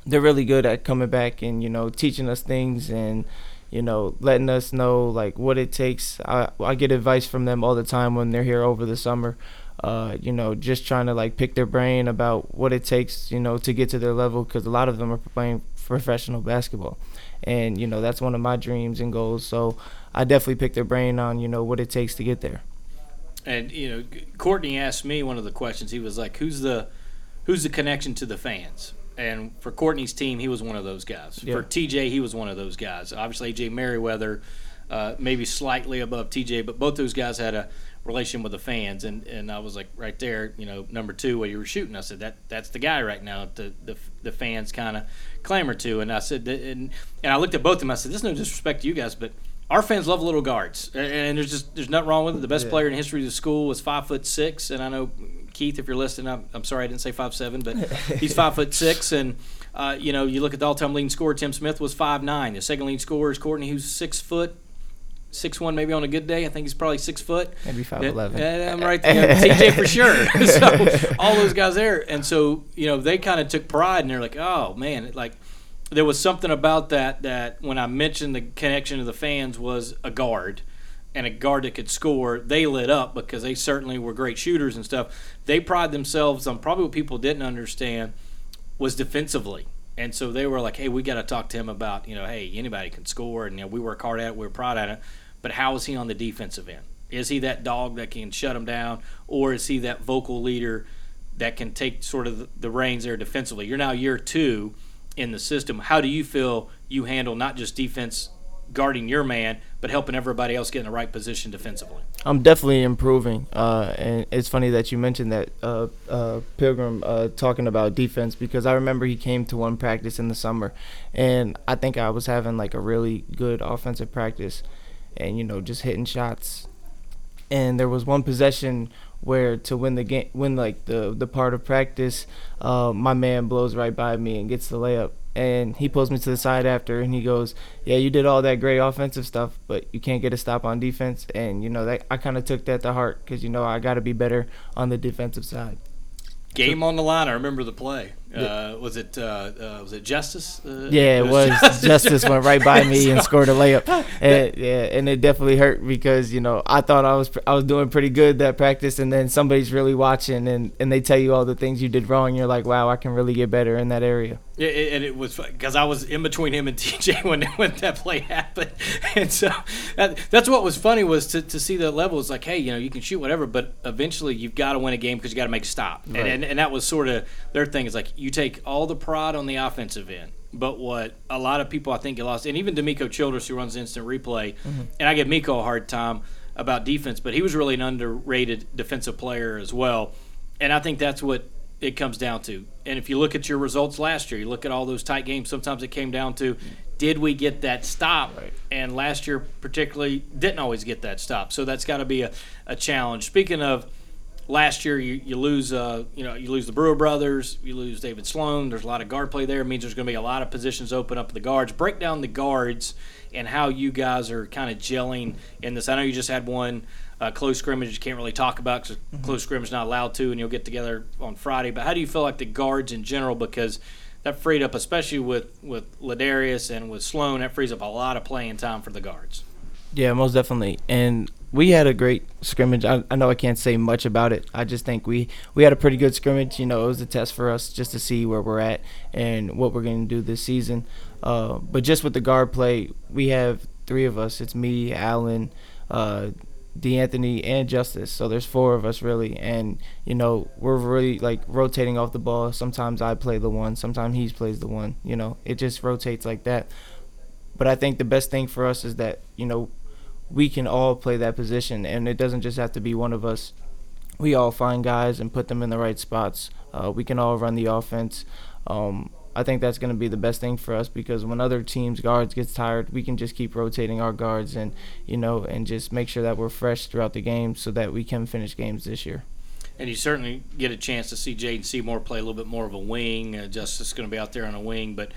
they're really good at coming back and you know teaching us things and you know, letting us know like what it takes. I I get advice from them all the time when they're here over the summer. Uh, you know, just trying to like pick their brain about what it takes, you know, to get to their level because a lot of them are playing professional basketball, and you know that's one of my dreams and goals. So I definitely pick their brain on you know what it takes to get there. And you know, Courtney asked me one of the questions. He was like, "Who's the, who's the connection to the fans?" and for Courtney's team, he was one of those guys. Yeah. For TJ, he was one of those guys. Obviously, AJ Merriweather, uh, maybe slightly above TJ, but both those guys had a relation with the fans. And, and I was like, right there, you know, number two, where you were shooting. I said that that's the guy right now. The the, the fans kind of clamor to. And I said, and and I looked at both of them. I said, this is no disrespect to you guys, but our fans love little guards, and there's just there's nothing wrong with it. The best yeah. player in history of the school was five foot six, and I know Keith, if you're listening, I'm, I'm sorry I didn't say five seven, but he's five foot six, and uh, you know you look at the all-time leading scorer. Tim Smith was five nine. The second leading scorer is Courtney, who's six foot. Six one, maybe on a good day. I think he's probably six foot. Maybe five eleven. I'm right there. TJ for sure. so all those guys there, and so you know they kind of took pride, and they're like, oh man, like there was something about that that when I mentioned the connection to the fans was a guard and a guard that could score, they lit up because they certainly were great shooters and stuff. They pride themselves on probably what people didn't understand was defensively. And so they were like, hey, we got to talk to him about, you know, hey, anybody can score. And, you know, we work hard at it, we're proud at it. But how is he on the defensive end? Is he that dog that can shut him down? Or is he that vocal leader that can take sort of the reins there defensively? You're now year two in the system. How do you feel you handle not just defense guarding your man, but helping everybody else get in the right position defensively. I'm definitely improving, uh, and it's funny that you mentioned that uh, uh, Pigram uh, talking about defense because I remember he came to one practice in the summer, and I think I was having like a really good offensive practice, and you know just hitting shots, and there was one possession where to win the game, win like the the part of practice, uh, my man blows right by me and gets the layup, and he pulls me to the side after and he goes, "Yeah, you did all that great offensive stuff, but you can't get a stop on defense." And you know that I kind of took that to heart because you know I got to be better on the defensive side. Game on the line. I remember the play. Uh, was it uh, uh, was it Justice? Uh, yeah, it was. Justice. Justice went right by me and scored a layup, and, yeah, and it definitely hurt because you know I thought I was I was doing pretty good that practice, and then somebody's really watching, and and they tell you all the things you did wrong. You're like, wow, I can really get better in that area. Yeah, and it was because I was in between him and TJ when when that play happened, and so that, that's what was funny was to, to see the level. It's like, hey, you know, you can shoot whatever, but eventually you've got to win a game because you got to make a stop, right. and, and and that was sort of their thing. Is like you take all the pride on the offensive end. But what a lot of people I think get lost, and even D'Amico Childress, who runs instant replay, mm-hmm. and I give Miko a hard time about defense, but he was really an underrated defensive player as well. And I think that's what it comes down to. And if you look at your results last year, you look at all those tight games, sometimes it came down to did we get that stop? Right. And last year, particularly, didn't always get that stop. So that's got to be a, a challenge. Speaking of last year you, you lose uh, you know you lose the Brewer brothers, you lose David Sloan. There's a lot of guard play there. It means there's going to be a lot of positions open up the guards. Break down the guards and how you guys are kind of gelling in this. I know you just had one uh, close scrimmage you can't really talk about because mm-hmm. close scrimmage is not allowed to, and you'll get together on Friday. But how do you feel like the guards in general because that freed up, especially with with Ladarius and with Sloan, that frees up a lot of playing time for the guards. Yeah, most definitely. And we had a great scrimmage. I, I, know I can't say much about it. I just think we we had a pretty good scrimmage. You know, it was a test for us just to see where we're at and what we're going to do this season. Uh, but just with the guard play, we have three of us. It's me, Alan, uh, D'Anthony, and Justice. So there's four of us really, and you know we're really like rotating off the ball. Sometimes I play the one, sometimes he plays the one. You know, it just rotates like that. But I think the best thing for us is that you know we can all play that position, and it doesn't just have to be one of us. We all find guys and put them in the right spots. Uh, we can all run the offense. Um, I think that's going to be the best thing for us because when other teams' guards gets tired, we can just keep rotating our guards and you know and just make sure that we're fresh throughout the game so that we can finish games this year. And you certainly get a chance to see Jaden Seymour play a little bit more of a wing. Uh, Justice going to be out there on a wing, but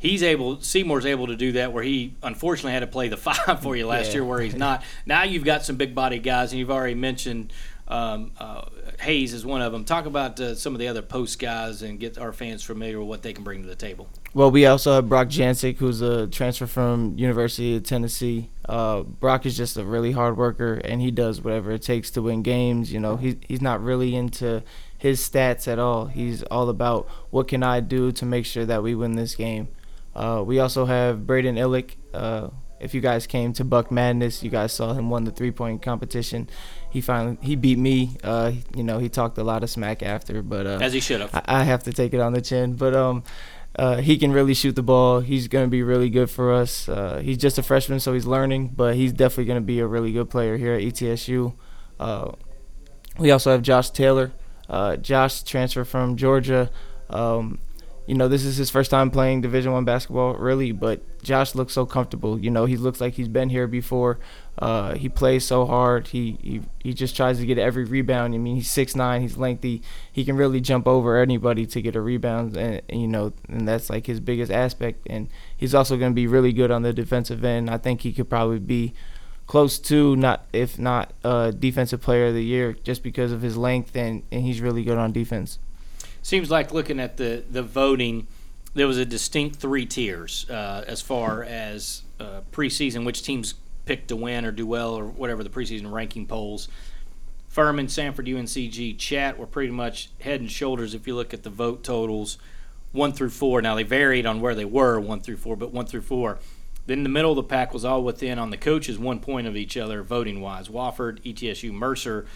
he's able Seymour's able to do that where he unfortunately had to play the five for you last yeah. year where he's not. Now you've got some big body guys and you've already mentioned um, uh, Haynes is one of them. Talk about uh, some of the other post guys and get our fans familiar with what they can bring to the table. Well, we also have Brock Jancek, who's a transfer from University of Tennessee. Uh, Brock is just a really hard worker, and he does whatever it takes to win games. You know, he, he's not really into his stats at all. He's all about what can I do to make sure that we win this game. Uh, we also have Braden Illick. Uh, if you guys came to Buck Madness, you guys saw him won the three point competition. He finally he beat me. Uh, you know, he talked a lot of smack after, but uh, as he should have. I, I, have to take it on the chin, but um. Uh, he can really shoot the ball. He's going to be really good for us. Uh, he's just a freshman, so he's learning, but he's definitely going to be a really good player here at ETSU. Uh, we also have Josh Taylor. Uh, Josh transferred from Georgia. Um, you know, this is his first time playing Division One basketball, really. But Josh looks so comfortable. You know, he looks like he's been here before. Uh, he plays so hard. He, he he just tries to get every rebound. I mean, he's six nine. He's lengthy. He can really jump over anybody to get a rebound, and, and you know, and that's like his biggest aspect. And he's also going to be really good on the defensive end. I think he could probably be close to not if not uh, defensive player of the year just because of his length and, and he's really good on defense seems like looking at the the voting, there was a distinct three tiers uh, as far as uh, preseason, which teams picked to win or do well or whatever the preseason ranking polls. Furman, Samford, UNCG, Chat were pretty much head and shoulders if you look at the vote totals, one through four. Now they varied on where they were, one through four, but one through four. Then the middle of the pack was all within on the coaches one point of each other voting wise. Wofford, ETSU, Mercer,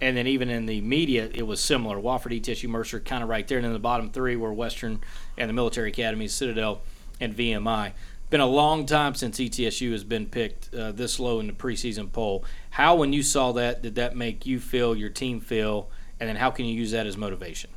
and then even in the media it was similar. Wofford, ETSU, Mercer, kind of right there, and then the bottom three were Western and the military academies, Citadel, and VMI. Been a long time since ETSU has been picked uh, this low in the preseason poll. How, when you saw that, did that make you feel, your team feel, and then how can you use that as motivation?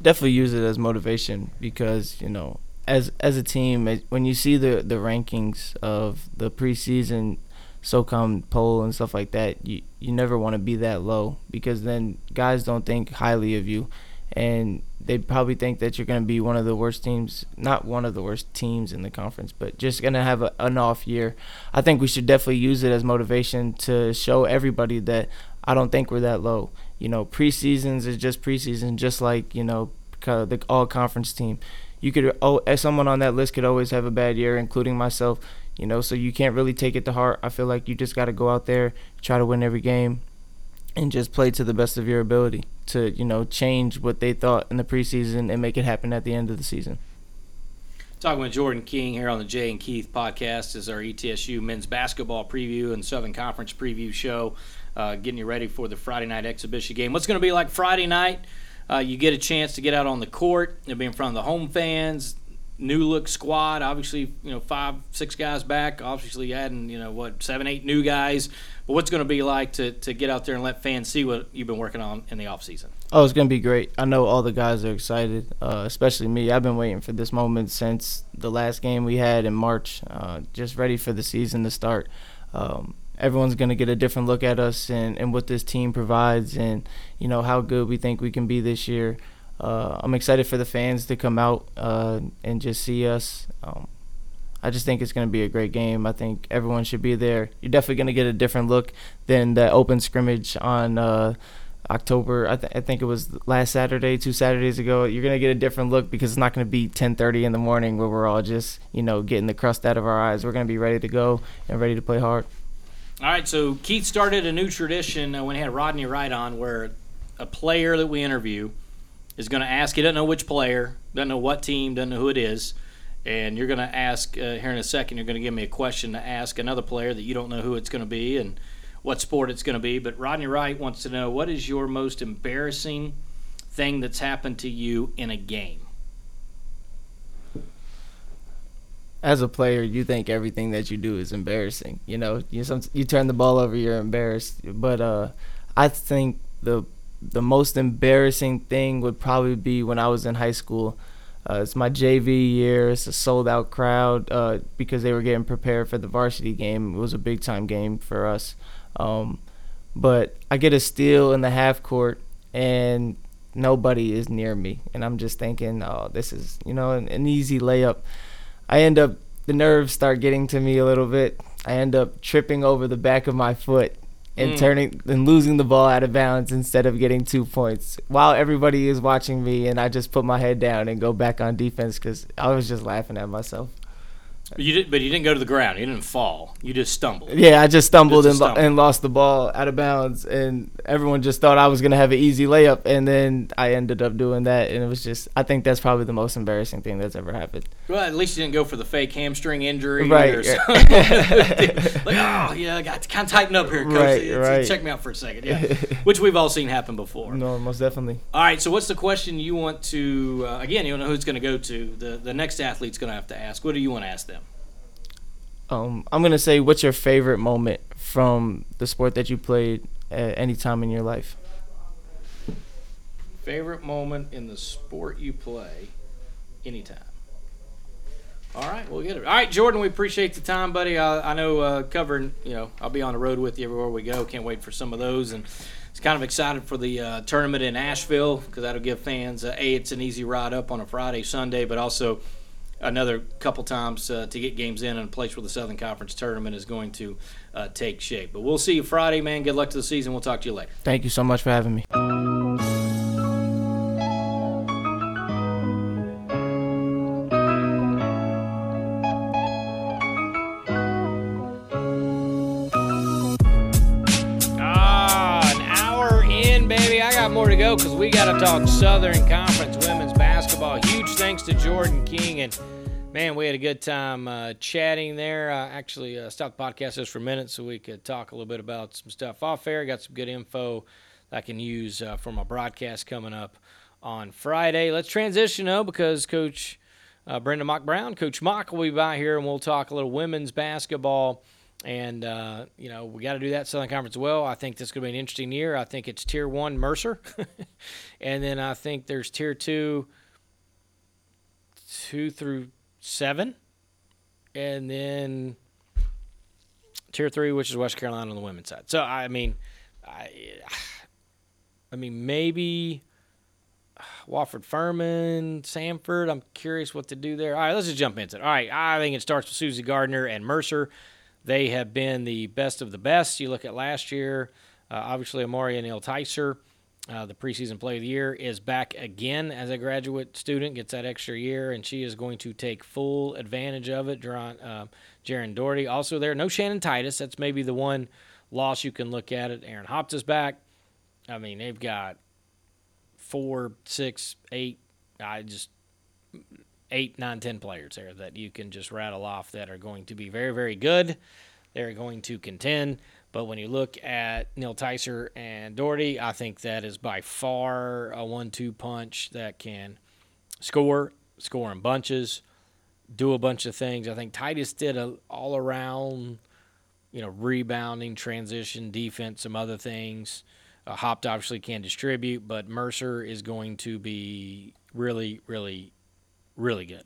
Definitely use it as motivation because you know, as as a team, when you see the the rankings of the preseason SOCON poll and stuff like that, you you never want to be that low because then guys don't think highly of you, and they probably think that you're going to be one of the worst teams, not one of the worst teams in the conference, but just going to have a, an off year. I think we should definitely use it as motivation to show everybody that I don't think we're that low. You know, preseasons is just preseason, just like you know the all conference team. You could, oh, as someone on that list could always have a bad year, including myself. You know, so you can't really take it to heart. I feel like you just got to go out there, try to win every game, and just play to the best of your ability to you know change what they thought in the preseason and make it happen at the end of the season. Talking with Jordan King here on the Jay and Keith podcast is our ETSU men's basketball preview and Southern Conference preview show, uh, getting you ready for the Friday night exhibition game. What's going to be like Friday night? Uh, you get a chance to get out on the court. You'll be in front of the home fans new look squad. Obviously, you know, five, six guys back. Obviously, adding, you know, what, seven, eight new guys. But what's going to be like to, to get out there and let fans see what you've been working on in the off season? Oh, it's going to be great. I know all the guys are excited, uh, especially me. I've been waiting for this moment since the last game we had in March, uh, just ready for the season to start. Um, everyone's going to get a different look at us and, and what this team provides and, you know, how good we think we can be this year uh, I'm excited for the fans to come out uh, and just see us. Um, I just think it's going to be a great game. I think everyone should be there. You're definitely going to get a different look than the open scrimmage on uh, October. I, th- I, think it was last Saturday, two Saturdays ago. You're going to get a different look because it's not going to be 10:30 in the morning where we're all just you know getting the crust out of our eyes. We're going to be ready to go and ready to play hard. All right. So Keith started a new tradition uh, when he had Rodney Wright on, where a player that we interview is going to ask. He doesn't know which player, doesn't know what team, doesn't know who it is. And you're going to ask uh, here in a second. You're going to give me a question to ask another player that you don't know who it's going to be and what sport it's going to be. But Rodney Wright wants to know what is your most embarrassing thing that's happened to you in a game. As a player, you think everything that you do is embarrassing. You know, you some, you turn the ball over, you're embarrassed. But uh, I think the the most embarrassing thing would probably be when I was in high school. Uh, it's my JV year. It's a sold out crowd uh, because they were getting prepared for the varsity game. It was a big time game for us. Um, but I get a steal in the half court and nobody is near me. And I'm just thinking, oh, this is, you know, an, an easy layup. I end up, the nerves start getting to me a little bit. I end up tripping over the back of my foot and mm. turning and losing the ball out of bounds instead of getting two points while everybody is watching me and I just put my head down and go back on defense because I was just laughing at myself. You did, but you didn't go to the ground. You didn't fall. You just stumbled. Yeah, I just stumbled just and, and lost the ball out of bounds, and everyone just thought I was gonna have an easy layup, and then I ended up doing that, and it was just. I think that's probably the most embarrassing thing that's ever happened. Well, at least you didn't go for the fake hamstring injury, right? like, oh yeah, I got to kind of tighten up here, coach. Right, right. Check me out for a second, yeah. Which we've all seen happen before. No, most definitely. All right, so what's the question you want to? Uh, again, you don't know who it's going to go to. The the next athlete's going to have to ask. What do you want to ask them? Um, I'm gonna say, what's your favorite moment from the sport that you played at any time in your life? Favorite moment in the sport you play, anytime. All right, we'll get it. All right, Jordan, we appreciate the time, buddy. I, I know uh, covering, you know, I'll be on the road with you everywhere we go. Can't wait for some of those, and it's kind of excited for the uh, tournament in Asheville because that'll give fans uh, a it's an easy ride up on a Friday, Sunday, but also another couple times uh, to get games in in a place where the Southern Conference tournament is going to uh, take shape. But we'll see you Friday, man. Good luck to the season. We'll talk to you later. Thank you so much for having me. Ah, an hour in, baby. I got more to go because we got to talk Southern Conference women's basketball. Huge thanks to Jordan King and man, we had a good time uh, chatting there. Uh, actually, uh, stopped the podcast just for a minute so we could talk a little bit about some stuff off air. Got some good info that I can use uh, for my broadcast coming up on Friday. Let's transition though because Coach uh, Brenda Mock Brown, Coach Mock will be by here and we'll talk a little women's basketball. And, uh, you know, we got to do that Southern Conference as well. I think this is going to be an interesting year. I think it's tier one Mercer. and then I think there's tier two, two through seven. And then tier three, which is West Carolina on the women's side. So, I mean, I, I mean, maybe Wofford Furman, Samford. I'm curious what to do there. All right, let's just jump into it. All right, I think it starts with Susie Gardner and Mercer. They have been the best of the best. You look at last year, uh, obviously, Amari and Ticer, uh, the preseason play of the year, is back again as a graduate student, gets that extra year, and she is going to take full advantage of it. Jaron, uh, Jaron Doherty also there. No Shannon Titus. That's maybe the one loss you can look at it. Erin Houpt is back. I mean, they've got four, six, eight. I just eight, nine, ten players there that you can just rattle off that are going to be very, very good. They're going to contend. But when you look at Neal-Tysor and Doherty, I think that is by far a one-two punch that can score, score in bunches, do a bunch of things. I think Titus did a all-around, you know, rebounding, transition, defense, some other things. Uh, Houpt obviously can distribute, but Mercer is going to be really, really really good.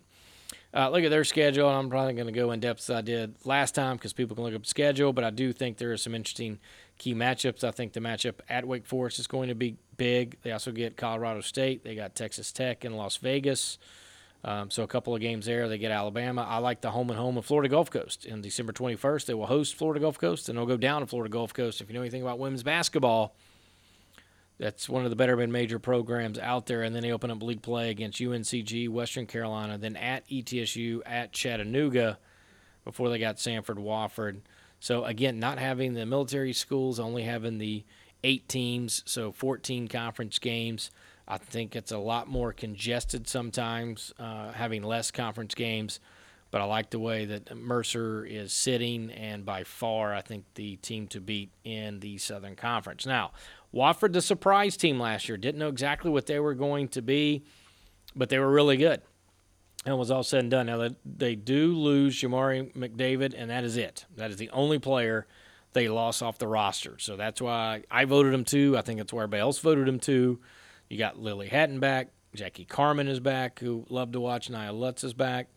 Uh, look at their schedule. I'm probably going to go in depth as I did last time because people can look up the schedule, but I do think there are some interesting key matchups. I think the matchup at Wake Forest is going to be big. They also get Colorado State. They got Texas Tech in Las Vegas. Um, so a couple of games there. They get Alabama. I like the home and home of Florida Gulf Coast. In December 21st, they will host Florida Gulf Coast, and they'll go down to Florida Gulf Coast. If you know anything about women's basketball – that's one of the better major programs out there. And then they open up league play against UNCG, Western Carolina, then at ETSU, at Chattanooga, before they got Samford Wofford. So again, not having the military schools, only having the eight teams, so 14 conference games. I think it's a lot more congested sometimes, uh, having less conference games. But I like the way that Mercer is sitting, and by far, I think the team to beat in the Southern Conference. Now, Wofford, the surprise team last year, didn't know exactly what they were going to be, but they were really good. And it was all said and done. Now, they do lose Jamari McDavid, and that is it. That is the only player they lost off the roster. So that's why I voted him too. I think that's why everybody else voted him too. You got Lily Hatton back. Jackie Carmen is back, who loved to watch. Nia Lutz is back.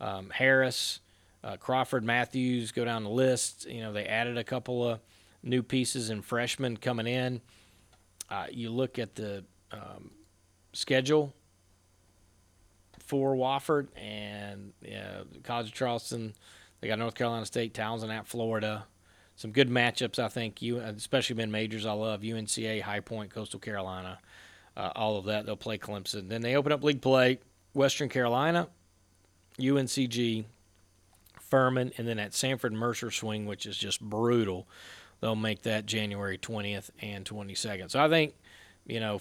Um, Harris, uh, Crawford, Matthews go down the list. You know, they added a couple of new pieces and freshmen coming in. Uh, you look at the um, schedule for Wofford and yeah, College of Charleston. They got North Carolina State, Towson at Florida. Some good matchups, I think. You, especially mid majors, I love UNCA, High Point, Coastal Carolina, uh, all of that. They'll play Clemson. Then they open up league play, Western Carolina, UNCG, Furman, and then at Samford Mercer swing, which is just brutal they'll make that January 20th and 22nd. So I think, you know,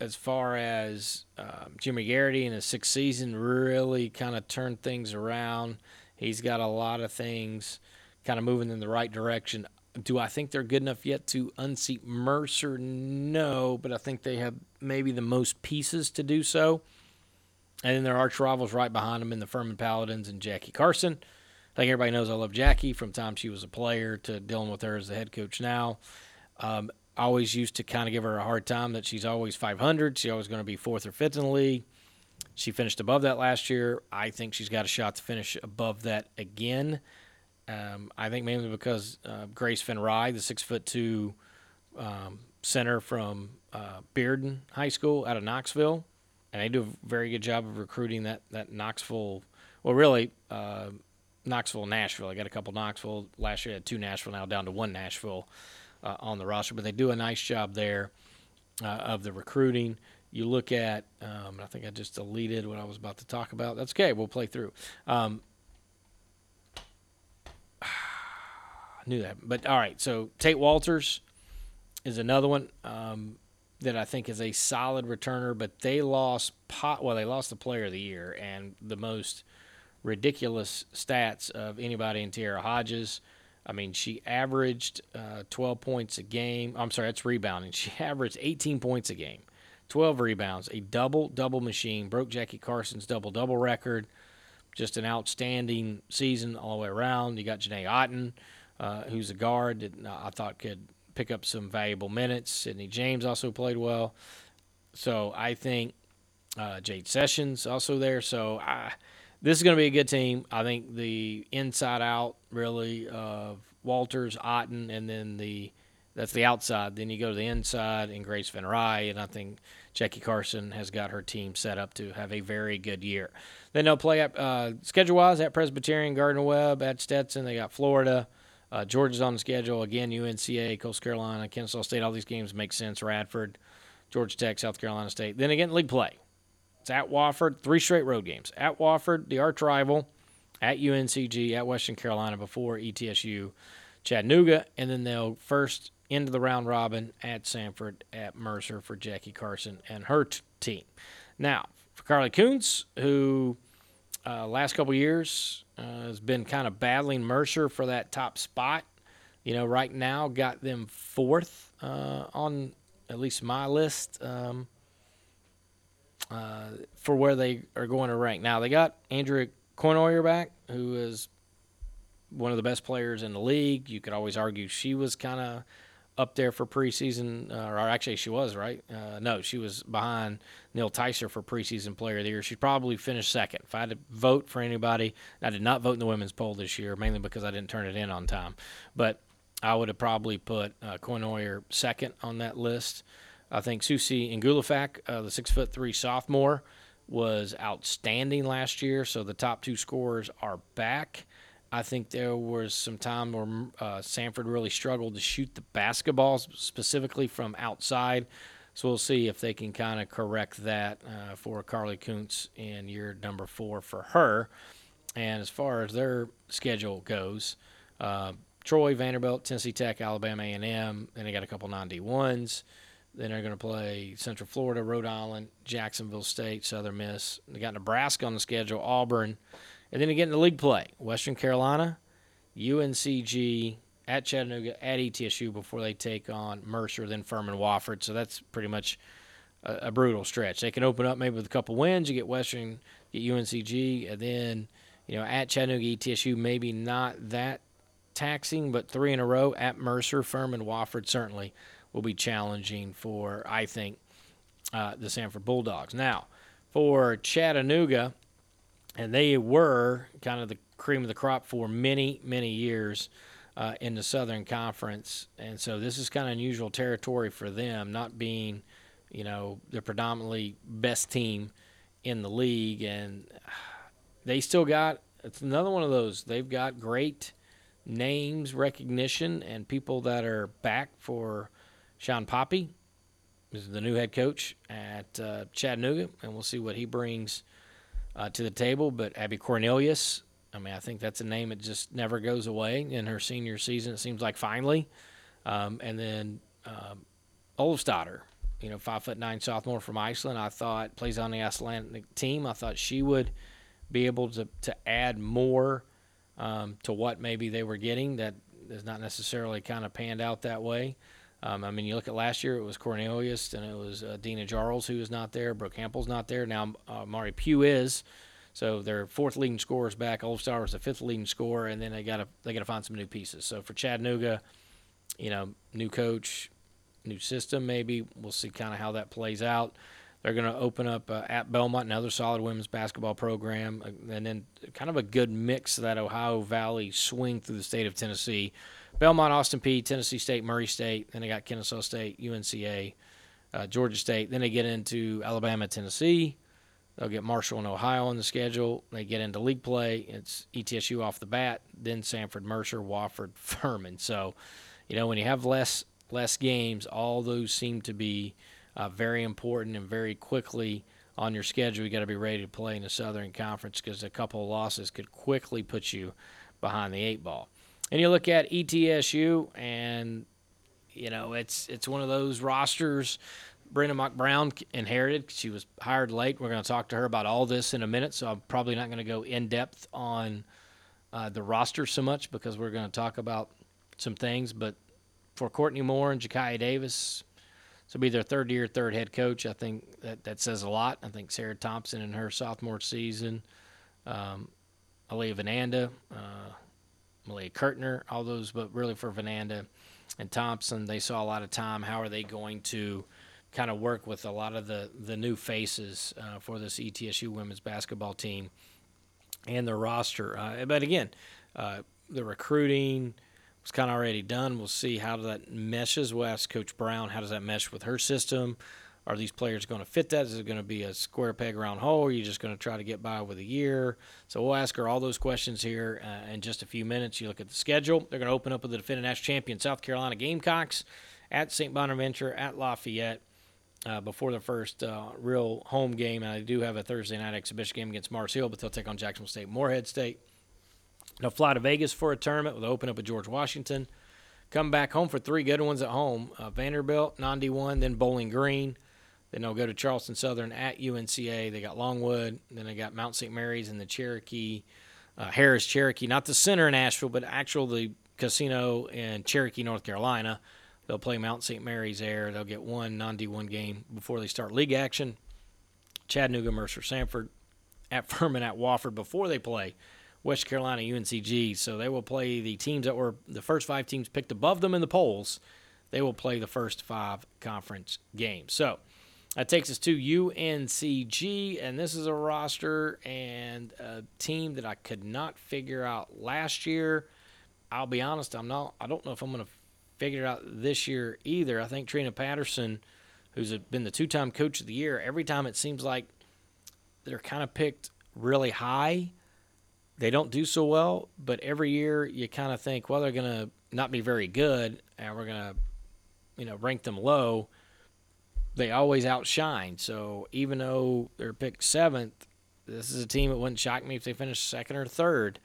as far as um, Jimmy Garrity in his sixth season really kind of turned things around. He's got a lot of things kind of moving in the right direction. Do I think they're good enough yet to unseat Mercer? No, but I think they have maybe the most pieces to do so. And then their arch rivals right behind them in the Furman Paladins and Jackie Carson. I think everybody knows I love Jackie from time she was a player to dealing with her as the head coach now. Um, always used to kind of give her a hard time that she's always 500. She's always going to be fourth or fifth in the league. She finished above that last year. I think she's got a shot to finish above that again. Um, I think mainly because uh, Grace Van Ryn, the six foot two um, center from uh, Bearden High School out of Knoxville, and they do a very good job of recruiting that that Knoxville. Well, really, uh, Knoxville, Nashville. I got a couple Knoxville last year. I had two Nashville now, down to one Nashville uh, on the roster. But they do a nice job there uh, of the recruiting. You look at, um, I think I just deleted what I was about to talk about. That's okay. We'll play through. Um, I knew that, but all right. So Tate Walters is another one. Um, that I think is a solid returner, but they lost pot. Well, they lost the Player of the Year and the most ridiculous stats of anybody in Tierra Hodges. I mean, she averaged uh, 12 points a game. I'm sorry, that's rebounding. She averaged 18 points a game, 12 rebounds, a double double machine, broke Jackie Carson's double double record. Just an outstanding season all the way around. You got Janae Otten, uh, who's a guard that I thought could pick up some valuable minutes. Sydney James also played well. So I think uh, Jade Sessions also there. So I, this is going to be a good team. I think the inside out really of Walters, Otten, and then the that's the outside. Then you go to the inside and Grace Van Ryn, and I think Jackie Carson has got her team set up to have a very good year. Then they'll play at uh, schedule wise at Presbyterian, Gardner Webb, at Stetson. They got Florida. Uh, Georgia's on the schedule again. UNCA, Coastal Carolina, Kennesaw State. All these games make sense. Radford, Georgia Tech, South Carolina State. Then again, league play. It's at Wofford. Three straight road games at Wofford, the arch rival, at UNCG, at Western Carolina before ETSU, Chattanooga, and then they'll first into the round robin at Samford, at Mercer for Jackie Carson and her t- team. Now for Carley Kuhns, who uh, last couple years uh, has been kind of battling Mercer for that top spot. You know, right now got them fourth uh, on at least my list um, uh, for where they are going to rank. Now they got Andrea Cournoyer back, who is one of the best players in the league. You could always argue she was kind of up there for preseason, uh, or actually she was right. Uh, no, she was behind Neal-Tysor for preseason player of the year. She'd probably finish second. If I had to vote for anybody, I did not vote in the women's poll this year, mainly because I didn't turn it in on time. But I would have probably put uh, second on that list. I think Susie Ngulafak, uh, the six foot three sophomore, was outstanding last year. So the top two scorers are back. I think there was some time where uh, Samford really struggled to shoot the basketballs specifically from outside. So we'll see if they can kind of correct that uh, for Carley Kuhns in year number four for her. And as far as their schedule goes, uh, Troy, Vanderbilt, Tennessee Tech, Alabama A&M, and they got a couple non-D1s. Then they're going to play Central Florida, Rhode Island, Jacksonville State, Southern Miss. They got Nebraska on the schedule, Auburn, and then again, the league play Western Carolina, UNCG, at Chattanooga, at ETSU before they take on Mercer, then Furman Wofford. So that's pretty much a, a, brutal stretch. They can open up maybe with a couple wins. You get Western, get UNCG, and then, you know, at Chattanooga, ETSU, maybe not that taxing, but three in a row at Mercer, Furman, Wofford certainly will be challenging for, I think, uh, the Samford Bulldogs. Now, for Chattanooga, and they were kind of the cream of the crop for many, many years uh, in the Southern Conference, and so this is kind of unusual territory for them, not being, you know, the predominantly best team in the league, and they still got. It's another one of those. They've got great names, recognition, and people that are back for Shawn Poppie. Is the new head coach at uh, Chattanooga, and we'll see what he brings uh, to the table. But Abby Cornelius, I mean, I think that's a name that just never goes away in her senior season. It seems like finally, um, and then um, Olafsdotter, you know, five foot nine sophomore from Iceland. I thought plays on the Icelandic team. I thought she would be able to to add more um, to what maybe they were getting. That is not necessarily kind of panned out that way. Um, I mean, you look at last year; it was Cornelius and it was uh, Dina Jarls who was not there. Brooke Hample's not there now. Uh, Mari Pugh is, so their fourth leading scorer is back. Olafsdotter was the fifth leading scorer, and then they got to they got to find some new pieces. So for Chattanooga, you know, new coach, new system. Maybe we'll see kind of how that plays out. They're going to open up uh, at Belmont, another solid women's basketball program, uh, and then kind of a good mix of that Ohio Valley swing through the state of Tennessee. Belmont, Austin Peay, Tennessee State, Murray State. Then they got Kennesaw State, UNCA, uh, Georgia State. Then they get into Alabama, Tennessee. They'll get Marshall and Ohio on the schedule. They get into league play. It's ETSU off the bat, then Samford, Mercer, Wofford, Furman. So, you know, when you have less less games, all those seem to be uh, very important and very quickly on your schedule. You got to be ready to play in the Southern Conference because a couple of losses could quickly put you behind the eight ball. And you look at ETSU, and you know it's it's one of those rosters Brenda Mock Brown inherited. She was hired late. We're going to talk to her about all this in a minute, so I'm probably not going to go in depth on uh, the roster so much because we're going to talk about some things. But for Courtney Moore and Jakiya Davis, will be their third year, third head coach. I think that, that says a lot. I think Sarah Thompson in her sophomore season, um, Aaliyah Vananda, uh, Malia Kurtner, all those, but really for Vananda and Thompson, they saw a lot of time. How are they going to kind of work with a lot of the, the new faces uh, for this ETSU women's basketball team and their roster? Uh, but again, uh, the recruiting was kind of already done. We'll see how that meshes. We'll ask Coach Brown, how does that mesh with her system? Are these players going to fit that? Is it going to be a square peg round hole? Are you just going to try to get by with a year? So we'll ask her all those questions here uh, in just a few minutes. You look at the schedule. They're going to open up with the defending national champion South Carolina Gamecocks at St. Bonaventure at Lafayette. Uh, before the first uh, real home game, and I do have a Thursday night exhibition game against Mars Hill, but they'll take on Jacksonville State, Morehead State. They'll fly to Vegas for a tournament. They'll open up with George Washington. Come back home for three good ones at home: uh, Vanderbilt, Nandi one, then Bowling Green. Then they'll go to Charleston Southern at UNCA. They got Longwood. Then they got Mount St. Mary's and the Cherokee, uh, Harrah's Cherokee, not the center in Asheville, but actual the casino in Cherokee, North Carolina. They'll play Mount St. Mary's there. They'll get one non D1 game before they start league action. Chattanooga, Mercer, Samford, at Furman, at Wofford before they play West Carolina, UNCG. So they will play the teams that were the first five teams picked above them in the polls. They will play the first five conference games. So that takes us to UNCG, and this is a roster and a team that I could not figure out last year. I'll be honest, I'm not. I don't know if I'm going to figure it out this year either. I think Trina Patterson, who's been the two-time coach of the year, every time it seems like they're kind of picked really high. They don't do so well, but every year you kind of think, well, they're going to not be very good, and we're going to, you know, rank them low they always outshine. So even though they're picked seventh, this is a team that wouldn't shock me if they finished second or third.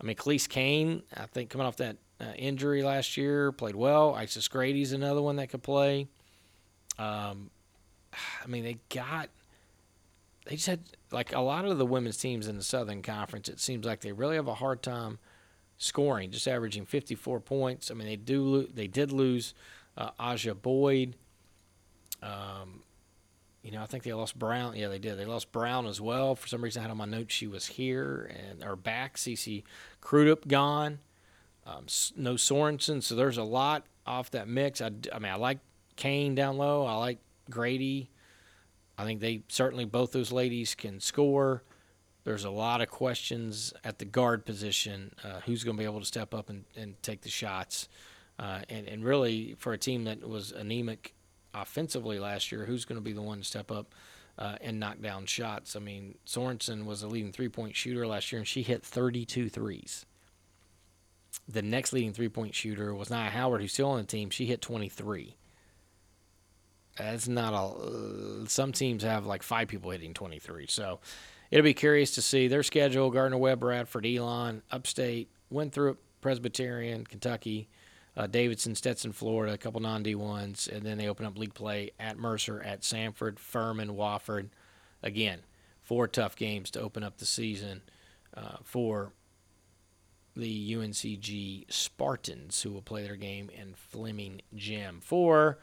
I mean, Khalees Kane, I think coming off that uh, injury last year, played well. Isis Grady's another one that could play. Um, I mean, they got, they just had, like a lot of the women's teams in the Southern Conference, it seems like they really have a hard time scoring, just averaging 54 points. I mean, they do, they did lose uh, Aja Boyd. Um, you know, I think they lost Brown. Yeah, they did. They lost Brown as well. For some reason, I had on my notes she was here and or back. CC Crudup gone. Um, no Sorensen. So there's a lot off that mix. I, I mean, I like Kane down low. I like Grady. I think they certainly both those ladies can score. There's a lot of questions at the guard position. Uh, who's going to be able to step up and, and take the shots? Uh, and, and really, for a team that was anemic offensively last year, who's going to be the one to step up uh, and knock down shots? I mean, Sorensen was a leading three point shooter last year, and she hit 32 threes. The next leading three point shooter was Nia Howard, who's still on the team. She hit 23. That's not a. Uh, some teams have like five people hitting 23. So it'll be curious to see their schedule. Gardner Webb, Radford, Elon, Upstate, Winthrop, Presbyterian, Kentucky, uh, Davidson, Stetson, Florida, a couple non D1s, and then they open up league play at Mercer, at Samford, Furman, Wofford. Again, four tough games to open up the season uh, for the UNCG Spartans, who will play their game in Fleming Gym. For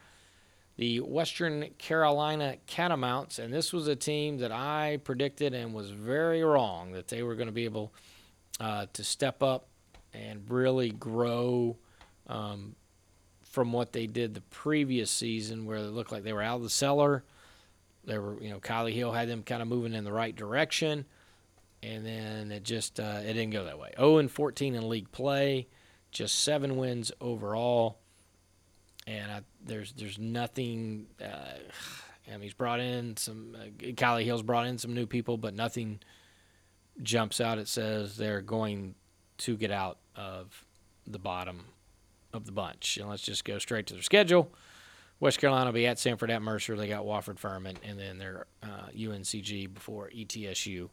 the Western Carolina Catamounts, and this was a team that I predicted and was very wrong that they were going to be able uh, to step up and really grow um, from what they did the previous season, where it looked like they were out of the cellar. They were, you know, Kiley Hill had them kind of moving in the right direction, and then it just uh, it didn't go that way. 0 and 14 in league play, just seven wins overall, and I, there's there's nothing. Uh, I mean, he's brought in some. Uh, Kiley Hill's brought in some new people, but nothing jumps out. It says they're going to get out of the bottom of the bunch. And let's just go straight to their schedule. West Carolina will be at Samford at Mercer. They got Wofford Furman, and then their uh, UNCG before ETSU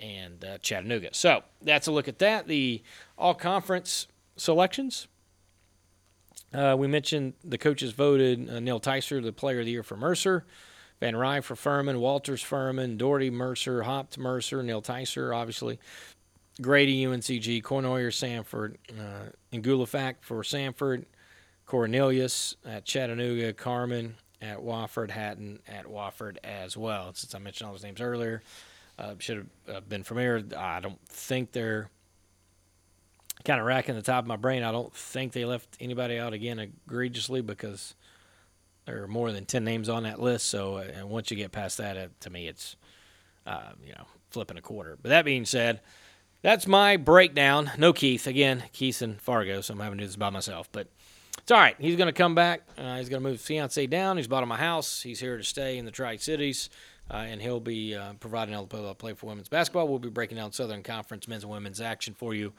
and uh, Chattanooga. So that's a look at that. The all conference selections. Uh, we mentioned the coaches voted uh, Neal-Tysor the player of the year for Mercer, Van Ryn for Furman, Walters Furman, Doherty Mercer, Houpt Mercer, Neal-Tysor, obviously, Grady UNCG, Cournoyer Samford, uh, Ngulafak for Samford, Cornelius at Chattanooga, Carmen at Wofford, Hatton at Wofford as well. Since I mentioned all those names earlier, uh, should have uh, been familiar. I don't think they're kind of racking the top of my brain. I don't think they left anybody out again egregiously because there are more than 10 names on that list. So, uh, and once you get past that, uh, to me, it's, uh, you know, flipping a quarter. But that being said, that's my breakdown. No Keith. Again, Keith and Fargo, so I'm having to do this by myself. But it's all right. He's going to come back. Uh, he's going to move his fiance down. He's bought him a house. He's here to stay in the Tri Cities. Uh, and he'll be uh, providing all the play for women's basketball. We'll be breaking down Southern Conference men's and women's action for you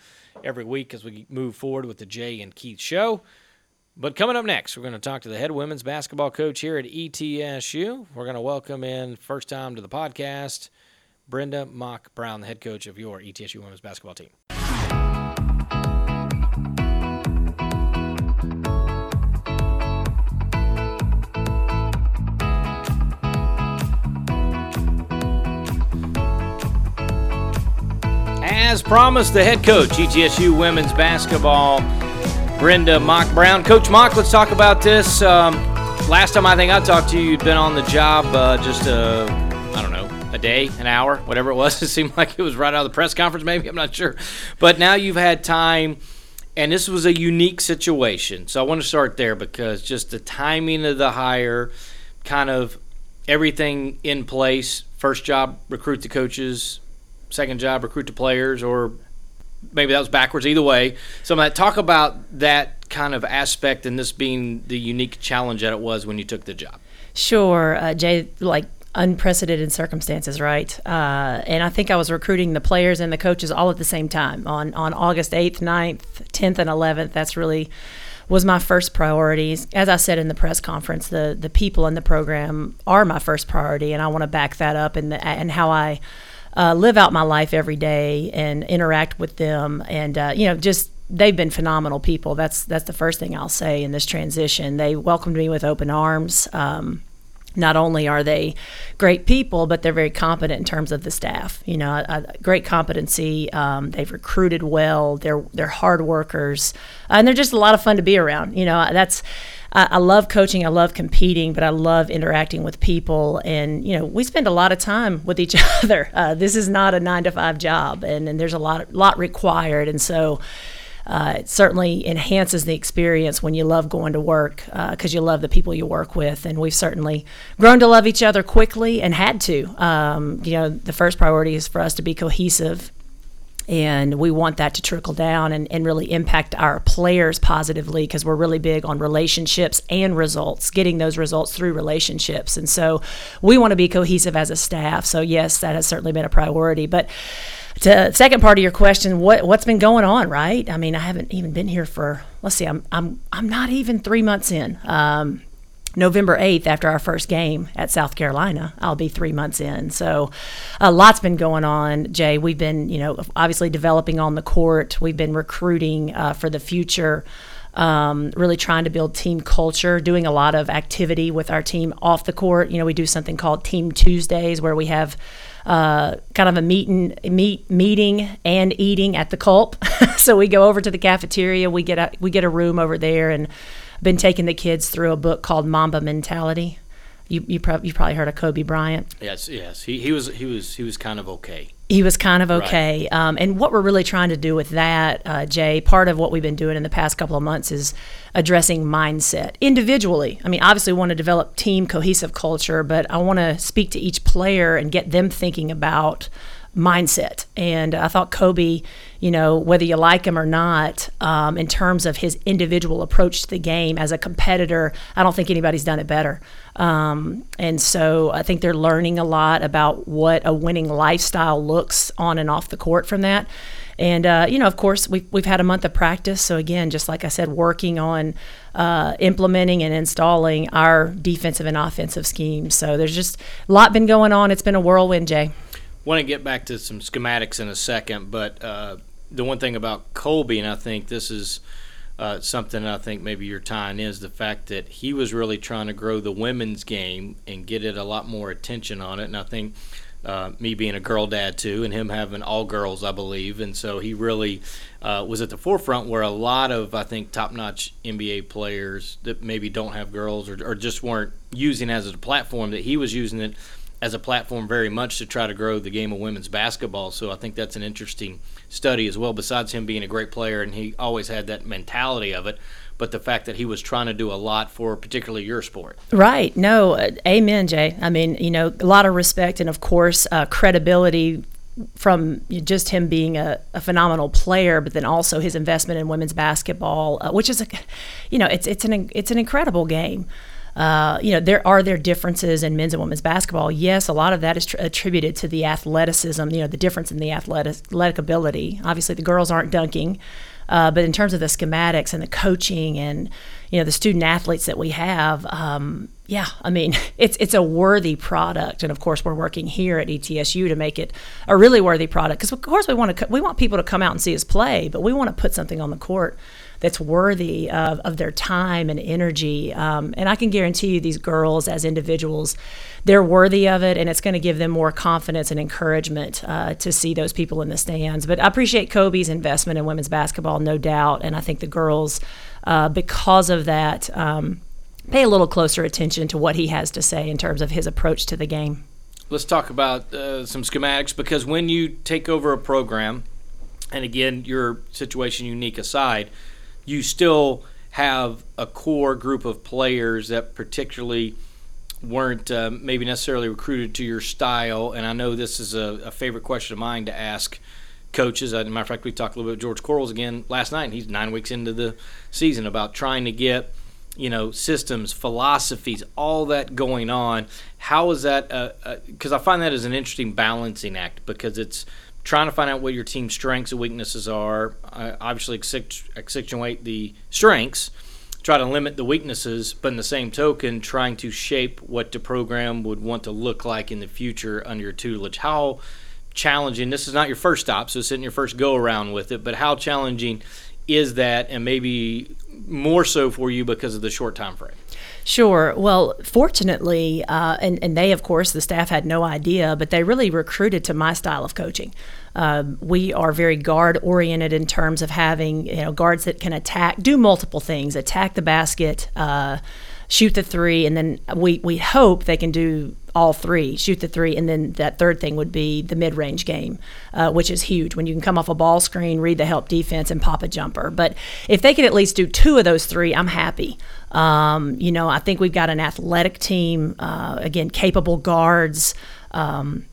every week as we move forward with the Jay and Keith show. But coming up next, we're going to talk to the head women's basketball coach here at ETSU. We're going to welcome in, first time to the podcast, Brenda Mock Brown, the head coach of your ETSU women's basketball team. As promised, the head coach, ETSU women's basketball, Brenda Mock Brown. Coach Mock, let's talk about this. Um, last time I think I talked to you, you'd been on the job uh, just a, I don't know, a day, an hour, whatever it was. It seemed like it was right out of the press conference, maybe. I'm not sure. But now you've had time, and this was a unique situation. So I want to start there because just the timing of the hire, kind of everything in place. First job, recruit the coaches, second job, recruit the players, or maybe that was backwards. Either way, so that talk about that kind of aspect and this being the unique challenge that it was when you took the job. Sure, uh, Jay. Like unprecedented circumstances, right? Uh, and I think I was recruiting the players and the coaches all at the same time on on August eighth, 9th, tenth, and eleventh. That's really was my first priorities. As I said in the press conference, the the people in the program are my first priority, and I want to back that up and and how I uh, live out my life every day and interact with them, and uh, you know, just they've been phenomenal people. That's that's the first thing I'll say in this transition. They welcomed me with open arms. Um, not only are they great people, but they're very competent in terms of the staff. You know, a, a great competency. Um, they've recruited well. They're they're hard workers, uh, and they're just a lot of fun to be around. You know, that's I, love coaching. I love competing, but I love interacting with people. And you know, we spend a lot of time with each other. Uh, this is not a nine to five job, and, and there's a lot lot required. And so uh, it certainly enhances the experience when you love going to work because uh, you love the people you work with. And we've certainly grown to love each other quickly and had to. Um, you know, the first priority is for us to be cohesive. And we want that to trickle down and, and really impact our players positively because we're really big on relationships and results, getting those results through relationships. And so we want to be cohesive as a staff. So, yes, that has certainly been a priority. But to second part of your question, what what's been going on, right? I mean, I haven't even been here for let's see, I'm I'm I'm not even three months in. Um, November 8th, after our first game at South Carolina, I'll be three months in. So, a lot's been going on, Jay. We've been, you know, obviously developing on the court. We've been recruiting uh, for the future. Um, really trying to build team culture, doing a lot of activity with our team off the court. You know, we do something called Team Tuesdays where we have uh, kind of a meet and meet meeting and eating at the Culp. so we go over to the cafeteria. We get a we get a room over there, and been taking the kids through a book called Mamba Mentality. You you, pro- you probably heard of Kobe Bryant. Yes, yes. He, he was he was he was kind of okay. He was kind of okay. Right. Um, and what we're really trying to do with that, uh, Jay, part of what we've been doing in the past couple of months is addressing mindset individually. I mean, obviously, we want to develop team cohesive culture, but I want to speak to each player and get them thinking about mindset. And I thought Kobe, you know, whether you like him or not, um, in terms of his individual approach to the game as a competitor, I don't think anybody's done it better. Um, and so I think they're learning a lot about what a winning lifestyle looks on and off the court from that. And uh, you know, of course, we've we've had a month of practice. So again, just like I said, working on uh, implementing and installing our defensive and offensive schemes. So there's just a lot been going on. It's been a whirlwind, Jay want to get back to some schematics in a second, but uh, the one thing about Kobe, and I think this is uh, something I think maybe you're tying is the fact that he was really trying to grow the women's game and get it a lot more attention on it. And I think uh, me being a girl dad too, and him having all girls, I believe, and so he really uh, was at the forefront where a lot of I think top-notch NBA players that maybe don't have girls or, or just weren't using as a platform that he was using it as a platform very much to try to grow the game of women's basketball. So I think that's an interesting study as well. Besides him being a great player and he always had that mentality of it, but the fact that he was trying to do a lot for particularly your sport. Right. No. Uh, amen, Jay. I mean, you know, a lot of respect and of course uh, credibility from just him being a, a, phenomenal player, but then also his investment in women's basketball, uh, which is a, you know, it's it's an it's an incredible game. Uh, you know, there are there differences in men's and women's basketball. Yes, a lot of that is tr- attributed to the athleticism. You know, the difference in the athletic, athletic ability. Obviously, the girls aren't dunking, uh, but in terms of the schematics and the coaching and you know the student athletes that we have, um, yeah, I mean it's it's a worthy product, and of course we're working here at ETSU to make it a really worthy product because of course we want to we want people to come out and see us play, but we want to put something on the court that's worthy of, of their time and energy. Um, and I can guarantee you, these girls as individuals, they're worthy of it, and it's going to give them more confidence and encouragement uh, to see those people in the stands. But I appreciate Kobe's investment in women's basketball, no doubt, and I think the girls, uh, because of that. Um, pay a little closer attention to what he has to say in terms of his approach to the game. Let's talk about uh, some schematics because when you take over a program, and again, your situation unique aside, you still have a core group of players that particularly weren't uh, maybe necessarily recruited to your style. And I know this is a, a favorite question of mine to ask coaches. As a matter of fact, we talked a little bit with George Quarles again last night. and he's nine weeks into the season about trying to get you know systems, philosophies, all that going on. How is that? Because uh, uh, I find that as an interesting balancing act because it's trying to find out what your team's strengths and weaknesses are. Uh, obviously, accentuate the strengths, try to limit the weaknesses, but in the same token, trying to shape what the program would want to look like in the future under your tutelage. How challenging? This is not your first stop, so it's in your first go around with it. But how challenging is that, and maybe more so for you because of the short time frame? Sure. Well, fortunately, uh, and, and they, of course, the staff had no idea, but they really recruited to my style of coaching. Um, we are very guard oriented in terms of having you know guards that can attack, do multiple things, attack the basket, uh, shoot the three, and then we we hope they can do all three, shoot the three, and then that third thing would be the mid range game, uh, which is huge when you can come off a ball screen, read the help defense, and pop a jumper. But if they can at least do two of those three, I'm happy. Um, you know, I think we've got an athletic team, uh, again, capable guards. Um,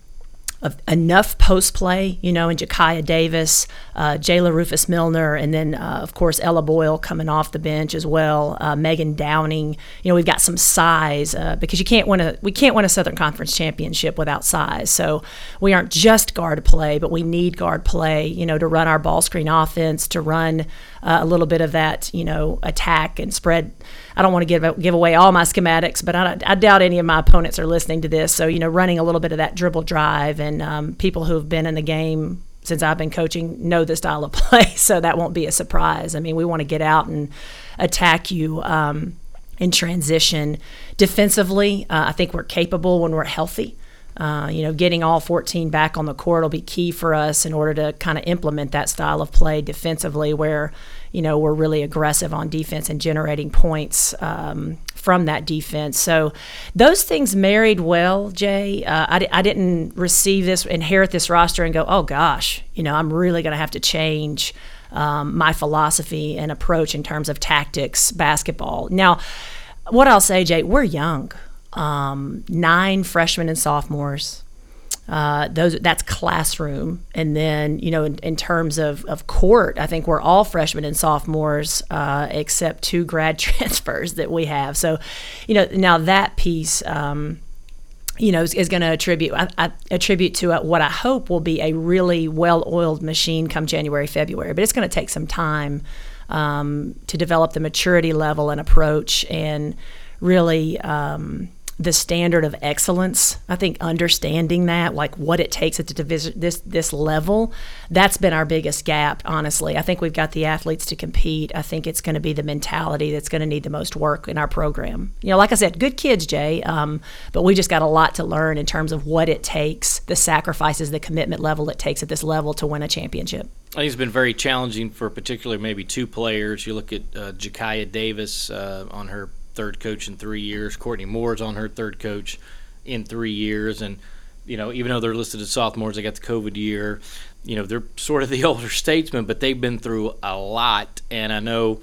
enough post play, you know, and Jakaya Davis, uh, Jayla Rufus Milner, and then uh, of course Ella Boyle coming off the bench as well. Uh, Megan Downing, you know, we've got some size uh, because you can't win a we can't win a Southern Conference championship without size. So we aren't just guard play, but we need guard play, you know, to run our ball screen offense, to run uh, a little bit of that, you know, attack and spread I don't want to give give away all my schematics, but I, I, doubt any of my opponents are listening to this. So you know, running a little bit of that dribble drive, and um, people who have been in the game since I've been coaching know the style of play, so that won't be a surprise. I mean, we want to get out and attack you. Um, in transition defensively, uh, I think we're capable when we're healthy. Uh, you know, getting all 14 back on the court will be key for us in order to kind of implement that style of play defensively, where you know, we're really aggressive on defense and generating points um, from that defense. So those things married well, Jay. Uh, I, I didn't receive this, inherit this roster and go, oh gosh, you know, I'm really going to have to change um, my philosophy and approach in terms of tactics, basketball. Now, what I'll say, Jay, we're young. Um, nine freshmen and sophomores uh, those that's classroom, and then you know in, in, terms of, of court, I think we're all freshmen and sophomores uh, except two grad transfers that we have. So, you know, now that piece. Um, you know, is, is going to attribute I, I attribute to what I hope will be a really well-oiled machine come January, February. But it's going to take some time um, to develop the maturity level and approach, and really um, the standard of excellence. I think understanding that, like what it takes at division, this this level, that's been our biggest gap. Honestly, I think we've got the athletes to compete. I think it's going to be the mentality that's going to need the most work in our program. You know, like I said, good kids, Jay, um, but we just got a lot to learn in terms of what it takes, the sacrifices, the commitment level it takes at this level to win a championship. I think it's been very challenging for particularly maybe two players. You look at uh, Jakaya Davis uh, on her third coach in three years. Courtney Moore's on her third coach in three years, and you know even though they're listed as sophomores, they got the COVID year. You know they're sort of the older statesmen, but they've been through a lot. And I know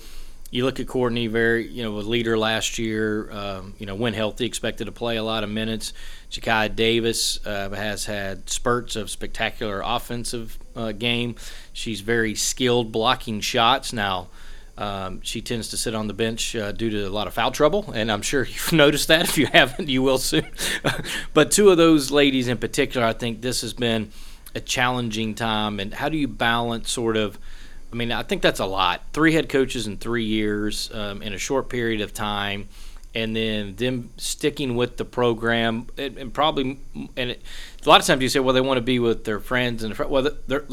you look at Courtney, very you know a leader last year. Um, you know when healthy, expected to play a lot of minutes. Jakaya Davis uh, has had spurts of spectacular offensive uh, game. She's very skilled blocking shots now. Um, she tends to sit on the bench uh, due to a lot of foul trouble, and I'm sure you've noticed that. If you haven't, you will soon. but two of those ladies in particular, I think this has been a challenging time. And how do you balance sort of? I mean, I think that's a lot. Three head coaches in three years um, in a short period of time and then them sticking with the program and, and probably and it, a lot of times you say well they want to be with their friends and well they're,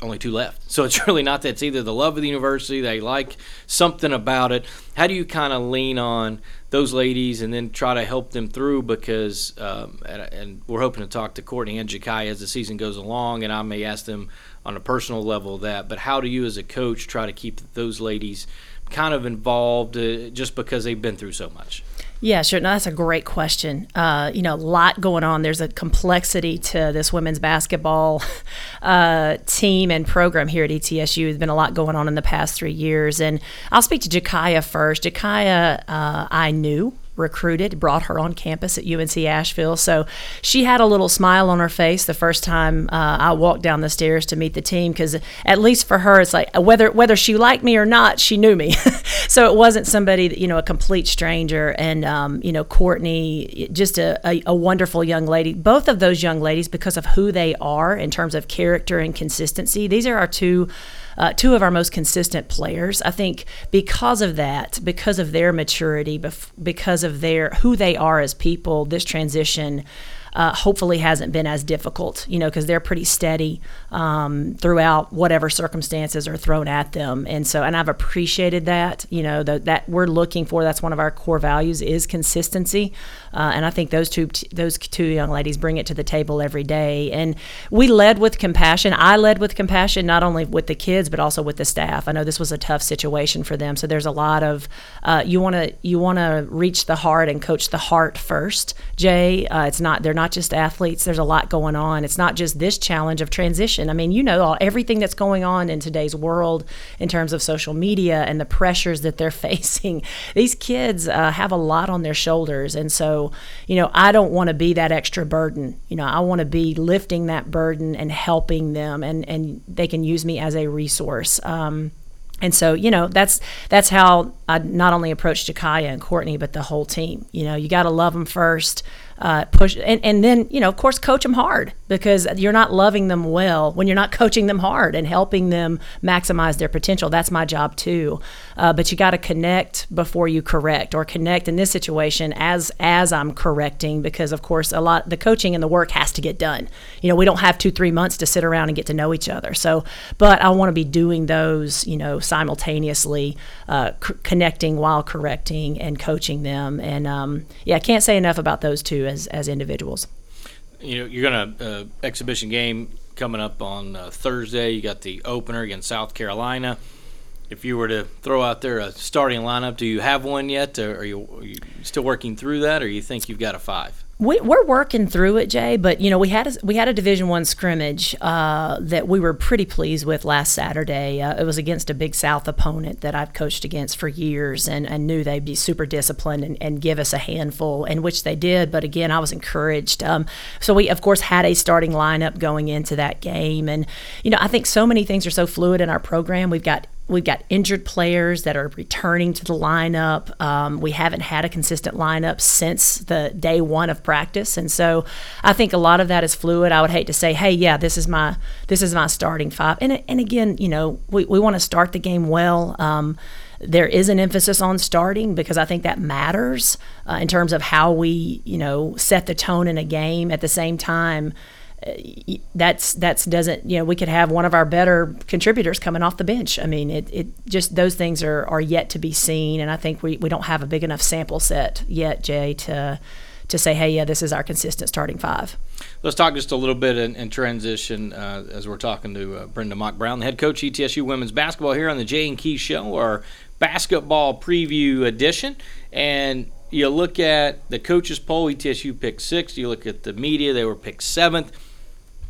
only two left. So it's really not that it's either the love of the university they like something about it. How do you kind of lean on those ladies and then try to help them through? Because um, and, and, we're hoping to talk to Courtney and Jakai as the season goes along and I may ask them on a personal level that but how do you as a coach try to keep those ladies kind of involved uh, just because they've been through so much? Yeah, sure. No, that's a great question. Uh, you know, a lot going on. There's a complexity to this women's basketball uh, team and program here at ETSU. There's been a lot going on in the past three years. And I'll speak to Jakaya first. Jakaya, uh, I knew recruited, brought her on campus at UNC Asheville. So she had a little smile on her face the first time uh, I walked down the stairs to meet the team because at least for her, it's like whether whether she liked me or not, she knew me. so it wasn't somebody that, you know a complete stranger. And um, you know Courtney, just a, a, a wonderful young lady. Both of those young ladies, because of who they are in terms of character and consistency, these are our two uh, two of our most consistent players. I think because of that, because of their maturity, because of their who they are as people, this transition uh, hopefully hasn't been as difficult, you know, because they're pretty steady um, throughout whatever circumstances are thrown at them. And so, and I've appreciated that, you know, the, that we're looking for. That's one of our core values is consistency. Uh, and I think those two those two young ladies bring it to the table every day. And we led with compassion. I led with compassion, not only with the kids but also with the staff. I know this was a tough situation for them, so there's a lot of uh, you want to you want to reach the heart and coach the heart first. Jay, uh, it's not they're not just athletes. There's a lot going on. It's not just this challenge of transition. I mean, you know all everything that's going on in today's world in terms of social media and the pressures that they're facing. These kids uh, have a lot on their shoulders, and so you know, I don't want to be that extra burden. You know, I want to be lifting that burden and helping them, and and they can use me as a resource. Um, and so, you know, that's that's how I not only approach Jakaya and Courtney, but the whole team. You know, you got to love them first uh, push and, and then you know of course coach them hard because you're not loving them well when you're not coaching them hard and helping them maximize their potential. That's my job too uh, but you got to connect before you correct or connect in this situation as as i'm correcting because of course a lot the coaching and the work has to get done you know we don't have two three months to sit around and get to know each other so but i want to be doing those you know simultaneously uh, c- connecting while correcting and coaching them and um, yeah i can't say enough about those two as as individuals. You know, you're gonna uh, exhibition game coming up on uh, Thursday. You got the opener against South Carolina. If you were to throw out there a starting lineup, do you have one yet? Are you, are you still working through that, or you think you've got a five? we, are working through it, Jay. But you know, we had a, we had a Division One scrimmage uh, that we were pretty pleased with last Saturday. Uh, it was against a Big South opponent that I've coached against for years, and, and knew they'd be super disciplined and, and, give us a handful, and which they did. But again, I was encouraged. Um, so we, of course, had a starting lineup going into that game, and you know, I think so many things are so fluid in our program. We've got We've got injured players that are returning to the lineup. Um, we haven't had a consistent lineup since the day one of practice, and so I think a lot of that is fluid. I would hate to say, "Hey, yeah, this is my this is my starting five. And and again, you know, we, we want to start the game well. Um, there is an emphasis on starting because I think that matters uh, in terms of how we, you know, set the tone in a game. At the same time, that's that's doesn't you know we could have one of our better contributors coming off the bench. I mean, it, it just those things are are yet to be seen, and I think we, we don't have a big enough sample set yet, Jay, to to say, hey, yeah, this is our consistent starting five. Let's talk just a little bit in, transition uh, as we're talking to uh, Brenda Mock Brown, the head coach ETSU women's basketball here on the Jay and key Show, our basketball preview edition. And you look at the coaches poll, ETSU picked sixth. You look at the media, they were picked seventh.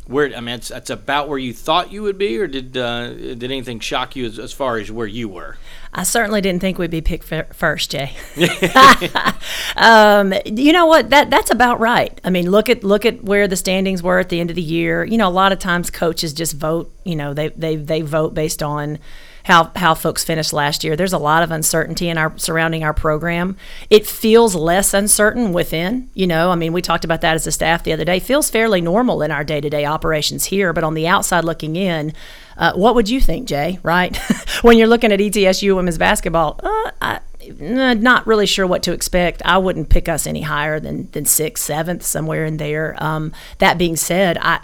Where I mean, it's, it's about where you thought you would be, or did uh, did anything shock you as, as far as where you were? I certainly didn't think we'd be picked first, Jay. um, you know what? That that's about right. I mean, look at look at where the standings were at the end of the year. You know, a lot of times coaches just vote. You know, they they they vote based on how how folks finished last year. There's a lot of uncertainty in our surrounding our program. It feels less uncertain within. You know, I mean, we talked about that as a staff the other day. It feels fairly normal in our day to day operations here, but on the outside looking in, uh, what would you think, Jay? Right when you're looking at ETSU women's basketball, uh, I, not really sure what to expect. I wouldn't pick us any higher than than sixth, seventh, somewhere in there. Um, that being said, I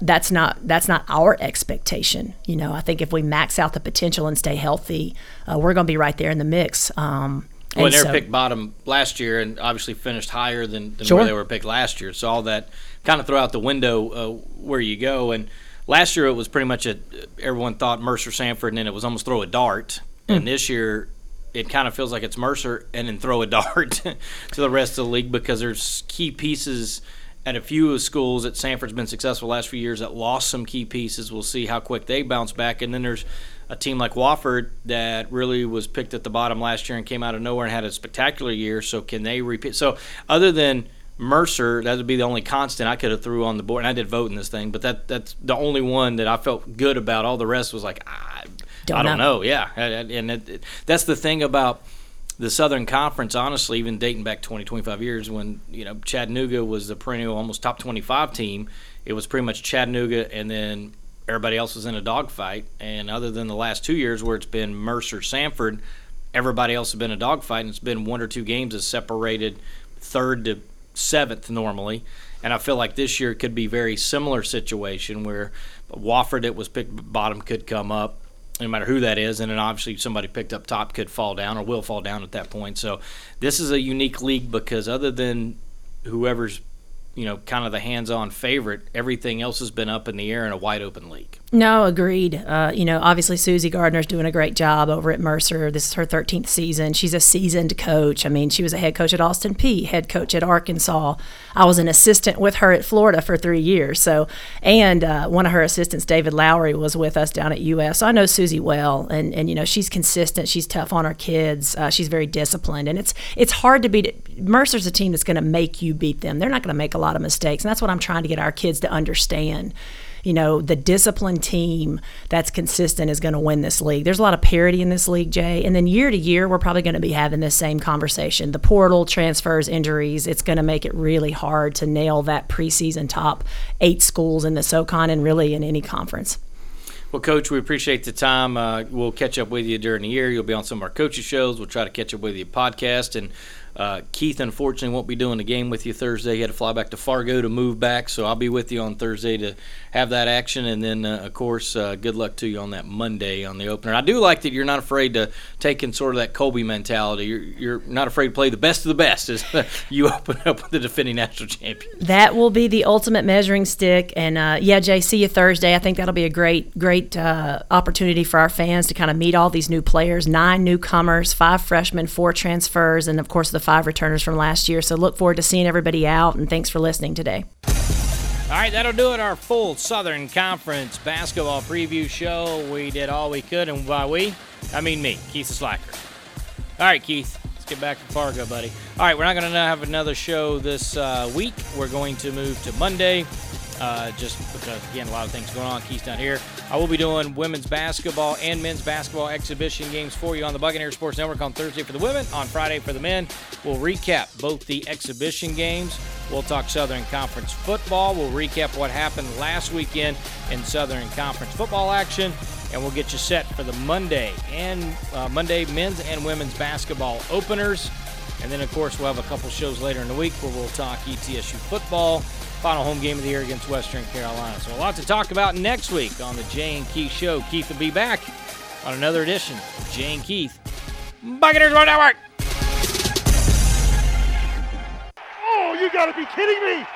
that's not that's not our expectation. You know, I think if we max out the potential and stay healthy, uh, we're going to be right there in the mix. Um, well, they were so, picked bottom last year, and obviously finished higher than, than sure. where they were picked last year. So all that kind of throw out the window uh, where you go. And last year it was pretty much a everyone thought Mercer Samford, and then it was almost throw a dart. Mm. And this year it kind of feels like it's Mercer and then throw a dart to the rest of the league because there's key pieces at a few of the schools that Samford's been successful last few years that lost some key pieces. We'll see how quick they bounce back. And then there's a team like Wofford that really was picked at the bottom last year and came out of nowhere and had a spectacular year. So can they repeat? So other than Mercer, that would be the only constant I could have threw on the board. And I did vote in this thing, but that that's the only one that I felt good about. All the rest was like, I don't, I don't know. know. Yeah, and it, it, that's the thing about – the Southern Conference, honestly, even dating back 20, 25 years, when you know Chattanooga was the perennial almost top 25 team, it was pretty much Chattanooga, and then everybody else was in a dogfight. And other than the last two years where it's been Mercer, Samford, everybody else has been a dogfight, and it's been one or two games that separated third to seventh normally. And I feel like this year could be very similar situation where Wofford, it was picked bottom, could come up no matter who that is. And then obviously somebody picked up top could fall down or will fall down at that point. So this is a unique league because other than whoever's you know, kind of the hands-on favorite. Everything else has been up in the air in a wide open league. No, agreed. Uh, you know, obviously Susie Gardner's doing a great job over at Mercer. This is her 13th season. She's a seasoned coach. I mean, she was a head coach at Austin Peay, head coach at Arkansas. I was an assistant with her at Florida for three years. So, and uh, one of her assistants, David Lowry, was with us down at US. So I know Susie well, and and you know she's consistent. She's tough on her kids. Uh, she's very disciplined, and it's it's hard to beat. Mercer's a team that's going to make you beat them. They're not going to make a lot of mistakes. And that's what I'm trying to get our kids to understand. You know, the disciplined team that's consistent is going to win this league. There's a lot of parity in this league, Jay. And then year to year, we're probably going to be having this same conversation. The portal, transfers, injuries, it's going to make it really hard to nail that preseason top eight schools in the SOCON and really in any conference. Well, Coach, we appreciate the time. Uh, we'll catch up with you during the year. You'll be on some of our coaches' shows. We'll try to catch up with you podcast. And uh, Keith, unfortunately, won't be doing the game with you Thursday. He had to fly back to Fargo to move back, so I'll be with you on Thursday to have that action. And then, uh, of course, uh, good luck to you on that Monday on the opener. I do like that you're not afraid to take in sort of that Kobe mentality. You're, you're not afraid to play the best of the best as you open up with the defending national champion. That will be the ultimate measuring stick. And uh, yeah, Jay, see you Thursday. I think that'll be a great, great uh, opportunity for our fans to kind of meet all these new players nine newcomers, five freshmen, four transfers, and of course, the five returners from last year. So look forward to seeing everybody out, and thanks for listening today. All right, that'll do it. Our full Southern Conference basketball preview show. We did all we could, and by we, I mean me, Keith the Slacker. All right, Keith, let's get back to Fargo, buddy. All right, we're not going to have another show this uh, week. We're going to move to Monday uh, just because, again, a lot of things going on. Keith's down here. I will be doing women's basketball and men's basketball exhibition games for you on the Buccaneer Sports Network on Thursday for the women, on Friday for the men. We'll recap both the exhibition games. We'll talk Southern Conference football. We'll recap what happened last weekend in Southern Conference football action. and we'll get you set for the Monday and uh, Monday men's and women's basketball openers. And then, of course, we'll have a couple shows later in the week where we'll talk ETSU football, final home game of the year against Western Carolina. So, a lot to talk about next week on the Jay and Keith Show. Keith will be back on another edition of Jay and Keith, Buccaneers Road Network. Oh, you gotta be kidding me!